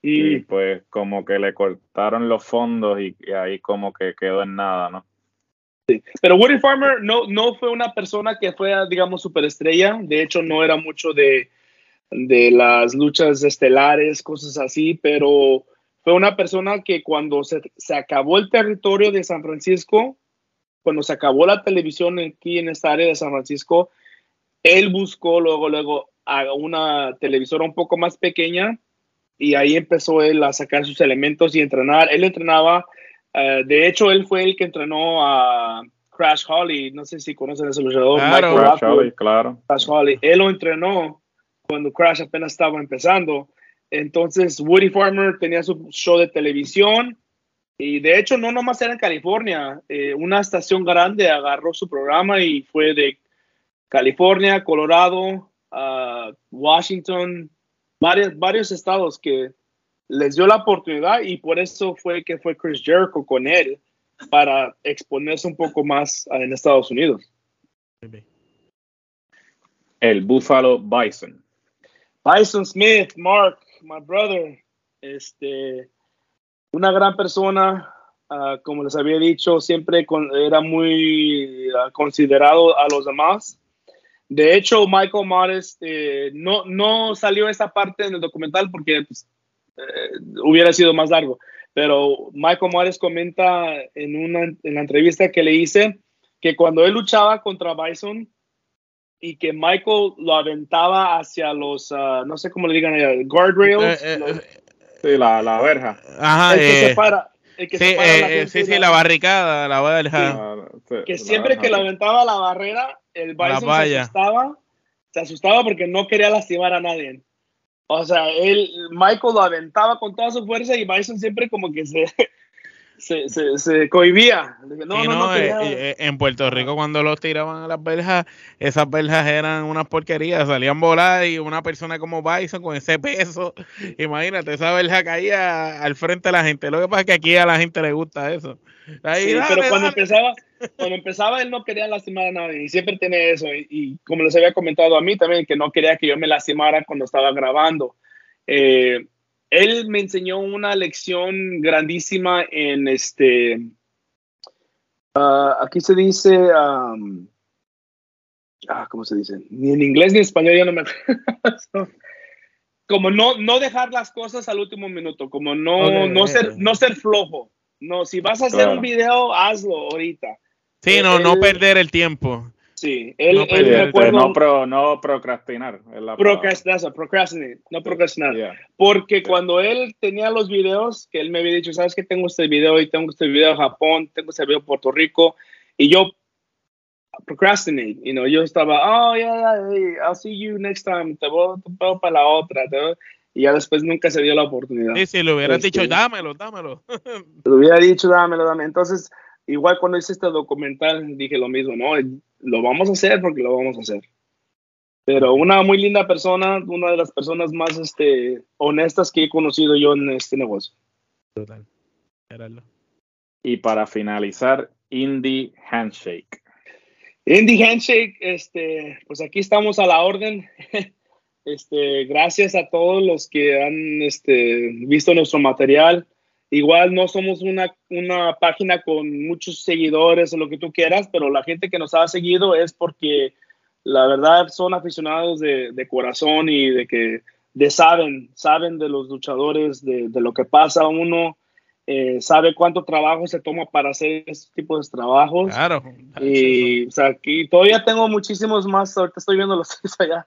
Y, pues como que le cortaron los fondos y, ahí como que quedó en nada, ¿no? Sí. Pero Woody Farmer no, no fue una persona que fue, digamos, superestrella. De hecho, no era mucho de, de las luchas estelares, cosas así, pero fue una persona que cuando se, acabó el territorio de San Francisco, cuando se acabó la televisión aquí en esta área de San Francisco, él buscó luego, luego a una televisora un poco más pequeña y ahí empezó él a sacar sus elementos y entrenar. Él entrenaba, eh, de hecho, él fue el que entrenó a Crash Holly, no sé si conocen ese luchador. Claro, Crash Holly, claro. Crash Holly. Él lo entrenó cuando Crash apenas estaba empezando. Entonces, Woody Farmer tenía su show de televisión y de hecho no nomás era en California, eh, una estación grande agarró su programa y fue de California, Colorado, Washington, varios, varios estados que les dio la oportunidad y por eso fue que fue Chris Jericho con él para exponerse un poco más en Estados Unidos. El Buffalo Bison. Bison Smith, Mark, my brother, este, una gran persona, ah, como les había dicho, siempre era muy ah, considerado a los demás. De hecho, Michael Morris eh, no, no salió esa parte en el documental porque pues, hubiera sido más largo. Pero Michael Morales comenta en, una, en la entrevista que le hice que cuando él luchaba contra Bison y que Michael lo aventaba hacia los, uh, no sé cómo le digan, guardrails. Eh, eh, sí, la, la, verja. Ajá, el que separa. El que sí, la sí, sí, la barricada, la verja. que siempre que lo aventaba a la barrera, el Bison se asustaba, se asustaba porque no quería lastimar a nadie. O sea, él, Michael lo aventaba con toda su fuerza y Bison siempre como que se, se, se, se cohibía. No, no, no, eh, eh, en Puerto Rico cuando los tiraban a las verjas, esas verjas eran unas porquerías, salían volar y una persona como Bison con ese peso, imagínate, esa verja caía al frente de la gente. Lo que pasa es que aquí a la gente le gusta eso. sí, pero cuando empezaba, cuando empezaba él no quería lastimar a nadie y siempre tiene eso. Y, como les había comentado a mí también, que no quería que yo me lastimara cuando estaba grabando. Eh, él me enseñó una lección grandísima en este, ah, aquí se dice, ah, ¿cómo se dice? Ni en inglés ni en español, ya no me *laughs* como no, no dejar las cosas al último minuto, como no, no, ser, no ser flojo. No, si vas a hacer un video, hazlo ahorita. Sí, no, no perder el tiempo. Sí, él, no, él no, pro, no procrastinar. Procrastinar, procrastinate, no procrastinar. Porque cuando él tenía los videos, que él me había dicho, sabes que tengo este video y tengo este video de Japón, tengo este video de Puerto Rico, y yo procrastinate, you know, yo estaba, oh, yeah, yeah, I'll see you next time, te voy, para la otra, y ya después nunca se dio la oportunidad. Sí, sí, le hubieras dicho, este, dámelo, dámelo. le hubiera dicho, dámelo, dámelo. Entonces, igual cuando hice este documental, dije lo mismo, ¿no? Lo vamos a hacer porque lo vamos a hacer. Pero una muy linda persona, una de las personas más este, honestas que he conocido yo en este negocio. Total. Y para finalizar, Indie Handshake. Indie Handshake, este, pues aquí estamos a la orden. *laughs* Este, gracias a todos los que han este, visto nuestro material. Igual no somos una, una página con muchos seguidores o lo que tú quieras, pero la gente que nos ha seguido es porque la verdad son aficionados de, de corazón y de que de saben, saben de los luchadores, de, de lo que pasa uno, eh, sabe cuánto trabajo se toma para hacer este tipo de trabajos. Claro. Y, o sea, aquí todavía tengo muchísimos más, ahorita estoy viendo los *laughs* allá.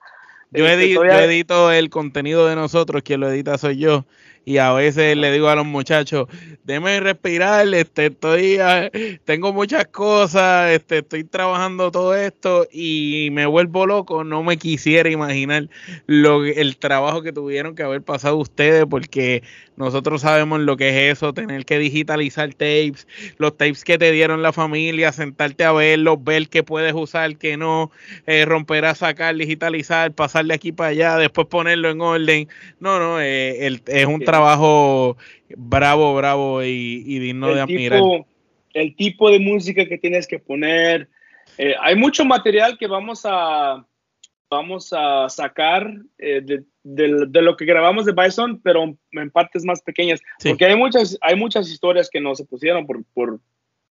Yo, este, edito, yo edito el contenido de nosotros, quien lo edita soy yo y a veces le digo a los muchachos, déme respirar, este, estoy, ah, tengo muchas cosas, este, estoy trabajando todo esto y me vuelvo loco, no me quisiera imaginar lo, el trabajo que tuvieron que haber pasado ustedes porque nosotros sabemos lo que es eso, tener que digitalizar tapes, los tapes que te dieron la familia, sentarte a verlos, ver qué puedes usar, qué no, eh, romper a sacar, digitalizar, pasar de aquí para allá, después ponerlo en orden. No, no, eh, es un trabajo bravo, bravo y, digno de admirar. el tipo de música que tienes que poner. Eh, hay mucho material que vamos a, vamos a sacar eh, de, de, lo que grabamos de Bison, pero en partes más pequeñas. Porque hay muchas, hay muchas historias que no se pusieron por, por,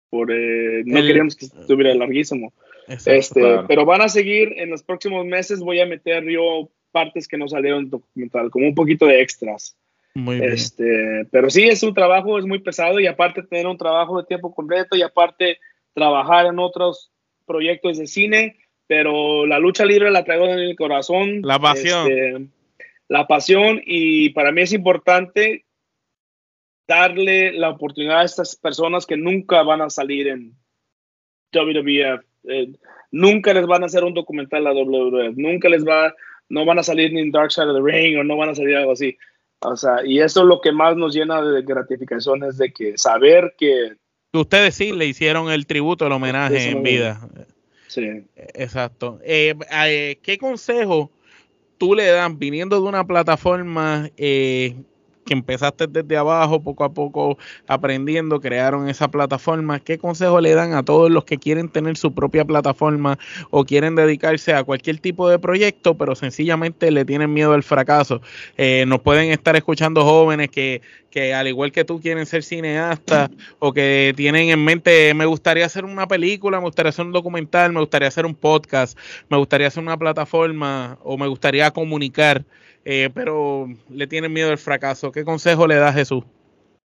por eh, no queríamos que estuviera larguísimo. este, Pero van a seguir en los próximos meses. Voy a meter yo partes que no salieron documental, como un poquito de extras. Muy bien. Este, pero sí, es un trabajo, es muy pesado y aparte tener un trabajo de tiempo completo y aparte trabajar en otros proyectos de cine, pero la lucha libre la traigo en el corazón. La pasión. Este, la pasión y para mí es importante darle la oportunidad a estas personas que nunca van a salir en WWF, eh, nunca les van a hacer un documental a WWF, nunca les va, no van a salir ni en Dark Side of the Ring o no van a salir algo así. O sea, y eso es lo que más nos llena de gratificación, es de que saber que... Ustedes sí le hicieron el tributo, el homenaje en vida. Sí. Exacto. Eh, eh, ¿Qué consejo tú le das viniendo de una plataforma eh, que empezaste desde abajo, poco a poco aprendiendo, crearon esa plataforma. ¿Qué consejo le dan a todos los que quieren tener su propia plataforma o quieren dedicarse a cualquier tipo de proyecto, pero sencillamente le tienen miedo al fracaso? Eh, nos pueden estar escuchando jóvenes que, que al igual que tú quieren ser cineastas o que tienen en mente, me gustaría hacer una película, me gustaría hacer un documental, me gustaría hacer un podcast, me gustaría hacer una plataforma o me gustaría comunicar, eh, pero le tienen miedo al fracaso. ¿Qué consejo le da Jesús?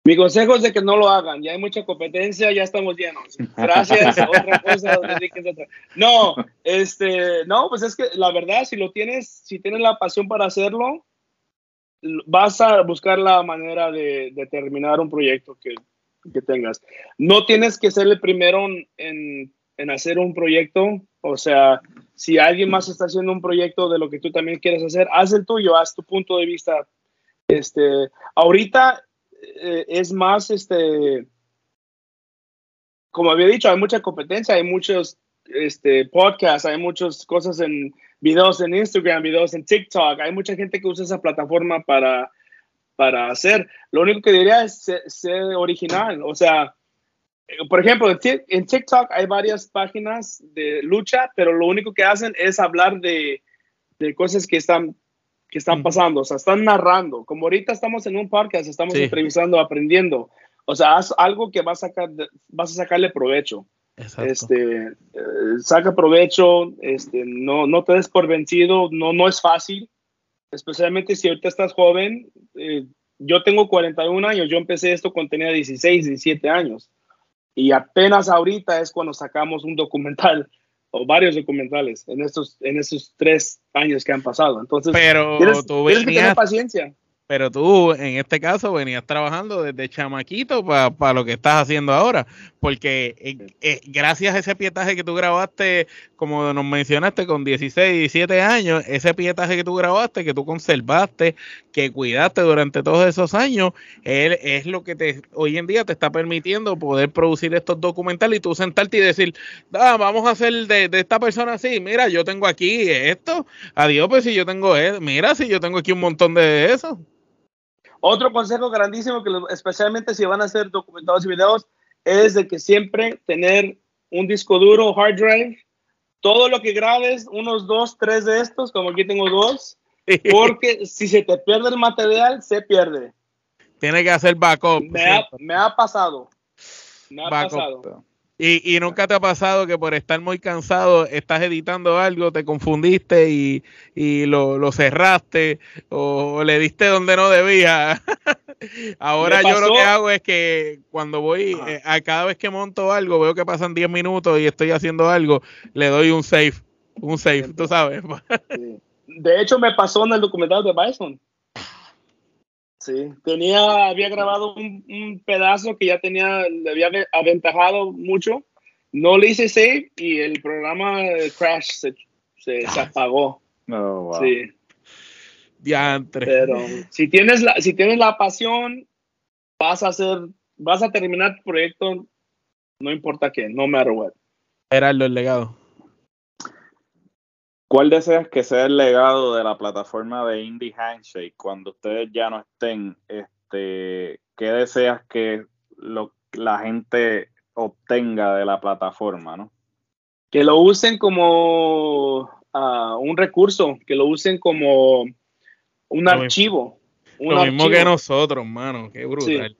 Mi consejo es de que no lo hagan. Ya hay mucha competencia, ya estamos llenos. Gracias. *laughs* otra cosa, No, este, no, pues es que la verdad, si lo tienes, si tienes la pasión para hacerlo, vas a buscar la manera de, terminar un proyecto que, que, tengas. No tienes que ser el primero en, en, hacer un proyecto. O sea, si alguien más está haciendo un proyecto de lo que tú también quieres hacer, haz el tuyo, haz tu punto de vista. Este, ahorita eh, es más, este, como había dicho, hay mucha competencia, hay muchos este, podcasts, hay muchas cosas en videos en Instagram, videos en TikTok, hay mucha gente que usa esa plataforma para, para hacer. Lo único que diría es ser, original, o sea, por ejemplo, en TikTok hay varias páginas de lucha, pero lo único que hacen es hablar de, de cosas que están que están pasando, o sea, están narrando. Como ahorita estamos en un podcast, estamos entrevistando, aprendiendo. O sea, haz algo que vas a, sacar, vas a sacarle provecho. Este, eh, saca provecho, este, no, no te des por vencido, no, no es fácil, especialmente si ahorita estás joven. Eh, yo tengo 41 años, yo empecé esto cuando tenía 16, 17 años. Y apenas ahorita es cuando sacamos un documental *laughs* o varios documentales en estos, en estos tres años que han pasado. Entonces, pero tienes, que tener paciencia. Pero tú, en este caso, venías trabajando desde chamaquito para lo que estás haciendo ahora, porque eh, eh, gracias a ese pietaje que tú grabaste, como nos mencionaste, con 16, 17 años, ese pietaje que tú grabaste, que tú conservaste, que cuidaste durante todos esos años, él, es lo que te hoy en día te está permitiendo poder producir estos documentales y tú sentarte y decir, ah, vamos a hacer de, de esta persona así, mira, yo tengo aquí esto, adiós, pues si yo tengo, esto, mira, si yo tengo aquí un montón de eso. Otro consejo grandísimo, que especialmente si van a hacer documentados y videos, es de que siempre tener un disco duro, hard drive, todo lo que grabes, unos dos, tres de estos, como aquí tengo dos, *laughs* porque si se te pierde el material, se pierde. Tiene que hacer backup. Me, ha, me ha, pasado. Me ha pasado. Y, y, nunca te ha pasado que por estar muy cansado estás editando algo, te confundiste y, y lo, lo, cerraste o le diste donde no debía. *laughs* Ahora yo lo que hago es que cuando voy, eh, a cada vez que monto algo, veo que pasan 10 minutos y estoy haciendo algo, le doy un save, un save, tú sabes. *laughs* De hecho, me pasó en el documental de Bison. Sí, tenía, había grabado un, pedazo que ya tenía, le había aventajado mucho. No le hice save y el programa crash se, se, apagó. Oh, sí. Diantre. Pero si tienes la, si tienes la pasión, vas a hacer, vas a terminar tu proyecto, no importa qué, no matter what. Era el legado. ¿Cuál deseas que sea el legado de la plataforma de Indie Handshake cuando ustedes ya no estén? Este, ¿Qué deseas que lo, la gente obtenga de la plataforma, no? Que lo usen como ah, un recurso, que lo usen como un archivo. lo mismo que nosotros, mano, qué brutal.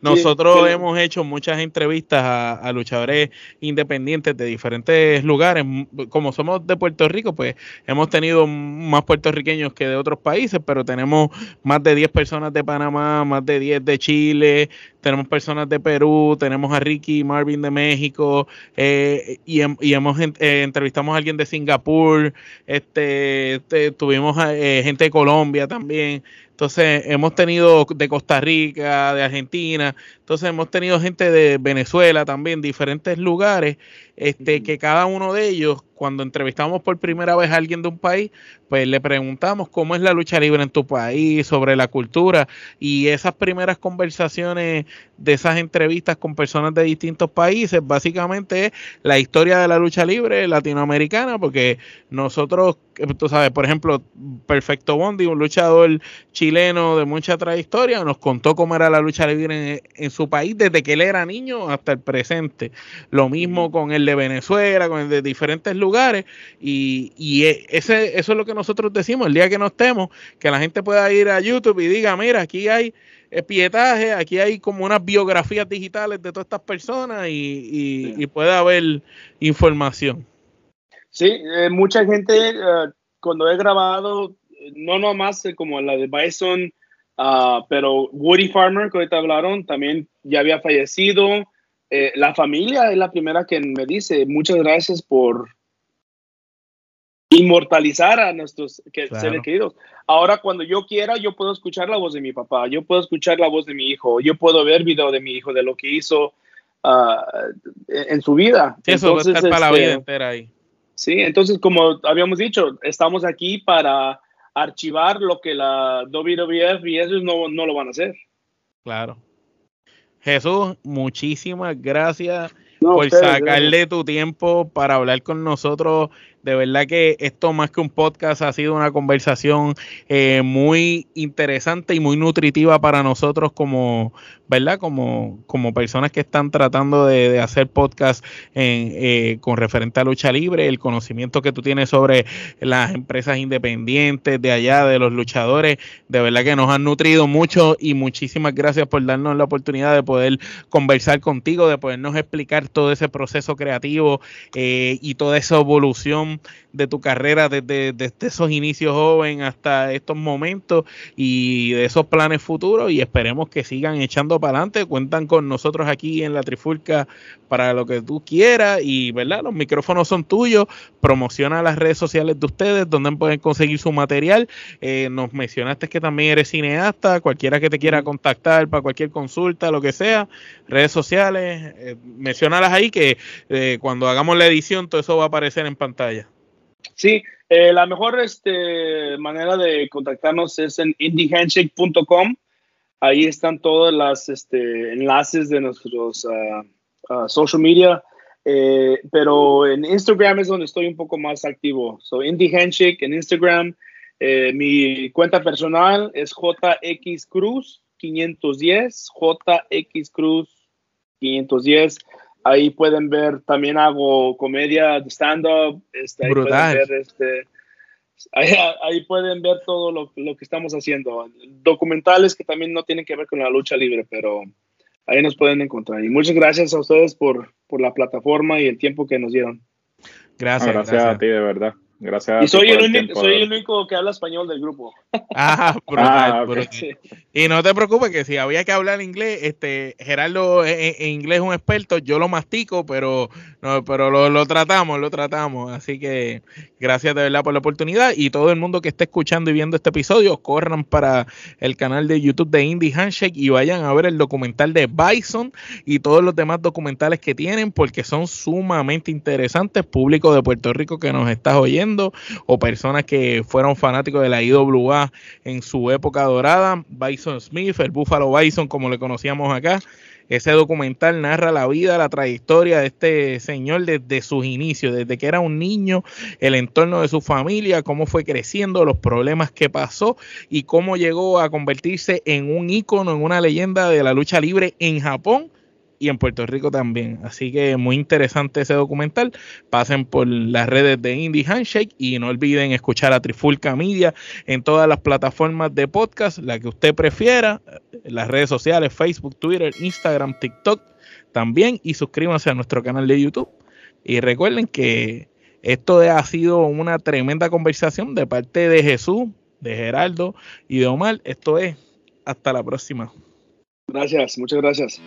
Nosotros hemos hecho muchas entrevistas a, luchadores independientes de diferentes lugares. Como somos de Puerto Rico, pues hemos tenido más puertorriqueños que de otros países, pero tenemos más de 10 personas de Panamá, más de 10 de Chile, tenemos personas de Perú, tenemos a Ricky Marvin de México, eh, y, hemos eh, entrevistamos a alguien de Singapur, este, tuvimos eh, gente de Colombia también. Entonces, hemos tenido de Costa Rica, de Argentina, entonces hemos tenido gente de Venezuela también, diferentes lugares, este, que cada uno de ellos, cuando entrevistamos por primera vez a alguien de un país, pues le preguntamos cómo es la lucha libre en tu país, sobre la cultura, y esas primeras conversaciones de esas entrevistas con personas de distintos países, básicamente es la historia de la lucha libre latinoamericana, porque nosotros, tú sabes, por ejemplo, Perfecto Bondi, un luchador chileno de mucha trayectoria, nos contó cómo era la lucha libre en, en su su país desde que él era niño hasta el presente. Lo mismo con el de Venezuela, con el de diferentes lugares. Y, y e, ese, eso es lo que nosotros decimos, el día que no estemos, que la gente pueda ir a YouTube y diga, mira, aquí hay pietaje, aquí hay como unas biografías digitales de todas estas personas y, puede haber información. Sí, eh, mucha gente eh, cuando he grabado, no nomás como la de Bison, ah, pero Woody Farmer, que ahorita hablaron, también ya había fallecido. Eh, la familia es la primera que me dice, muchas gracias por inmortalizar a nuestros seres queridos. Ahora, cuando yo quiera, yo puedo escuchar la voz de mi papá, yo puedo escuchar la voz de mi hijo, yo puedo ver video de mi hijo, de lo que hizo ah, en su vida. eso va a estar para la vida este, entera ahí. Sí, entonces, como habíamos dicho, estamos aquí para archivar lo que la WWF y ellos no, no lo van a hacer. Claro. Jesús, muchísimas gracias por sacarle tu tiempo para hablar con nosotros de verdad que esto más que un podcast ha sido una conversación eh, muy interesante y muy nutritiva para nosotros como, ¿verdad? Como, como personas que están tratando de, hacer podcast en, eh, con referente a lucha libre, el conocimiento que tú tienes sobre las empresas independientes de allá, de los luchadores, de verdad que nos han nutrido mucho y muchísimas gracias por darnos la oportunidad de poder conversar contigo, de podernos explicar todo ese proceso creativo eh, y toda esa evolución de tu carrera desde, esos inicios joven hasta estos momentos y de esos planes futuros y esperemos que sigan echando para adelante. Cuentan con nosotros aquí en la Trifulca para lo que tú quieras y, ¿verdad? Los micrófonos son tuyos. Promociona las redes sociales de ustedes donde pueden conseguir su material. Eh, nos mencionaste que también eres cineasta, cualquiera que te quiera contactar para cualquier consulta, lo que sea, redes sociales, eh, mencionalas ahí que eh, cuando hagamos la edición todo eso va a aparecer en pantalla. Sí, eh, la mejor este, manera de contactarnos es en indiehandshake.com. Ahí están todos los este, enlaces de nuestros uh, uh, social media. Eh, pero en Instagram es donde estoy un poco más activo. So, Indie Handshake en Instagram. Eh, mi cuenta personal es JX Cruz 510. JX Cruz 510. Ahí pueden ver, también hago comedia de stand-up. Este, ahí Pueden ver, este, ahí, pueden ver todo lo, lo, que estamos haciendo. Documentales que también no tienen que ver con la lucha libre, pero ahí nos pueden encontrar. Y muchas gracias a ustedes por, por la plataforma y el tiempo que nos dieron. Gracias, gracias, a ti, de verdad. Gracias. Y soy, el, único, soy el único que habla español del grupo. Ah, *laughs* brutal, ah, Y no te preocupes que si había que hablar inglés, este Gerardo en, inglés es un experto, yo lo mastico, pero no, pero lo, lo, tratamos, lo tratamos. Así que gracias de verdad por la oportunidad y todo el mundo que esté escuchando y viendo este episodio, corran para el canal de YouTube de Indie Handshake y vayan a ver el documental de Bison y todos los demás documentales que tienen porque son sumamente interesantes, público de Puerto Rico que nos estás oyendo o personas que fueron fanáticos de la IWA en su época dorada. Bison Smith, el Buffalo Bison, como le conocíamos acá. Ese documental narra la vida, la trayectoria de este señor desde sus inicios, desde que era un niño, el entorno de su familia, cómo fue creciendo, los problemas que pasó y cómo llegó a convertirse en un ícono, en una leyenda de la lucha libre en Japón y en Puerto Rico también. Así que muy interesante ese documental. Pasen por las redes de Indie Handshake y no olviden escuchar a Trifulca Media en todas las plataformas de podcast, la que usted prefiera, las redes sociales, Facebook, Twitter, Instagram, TikTok también y suscríbanse a nuestro canal de YouTube. Y recuerden que esto ha sido una tremenda conversación de parte de Jesús, de Geraldo y de Omar. Esto es hasta la próxima. Gracias, muchas gracias.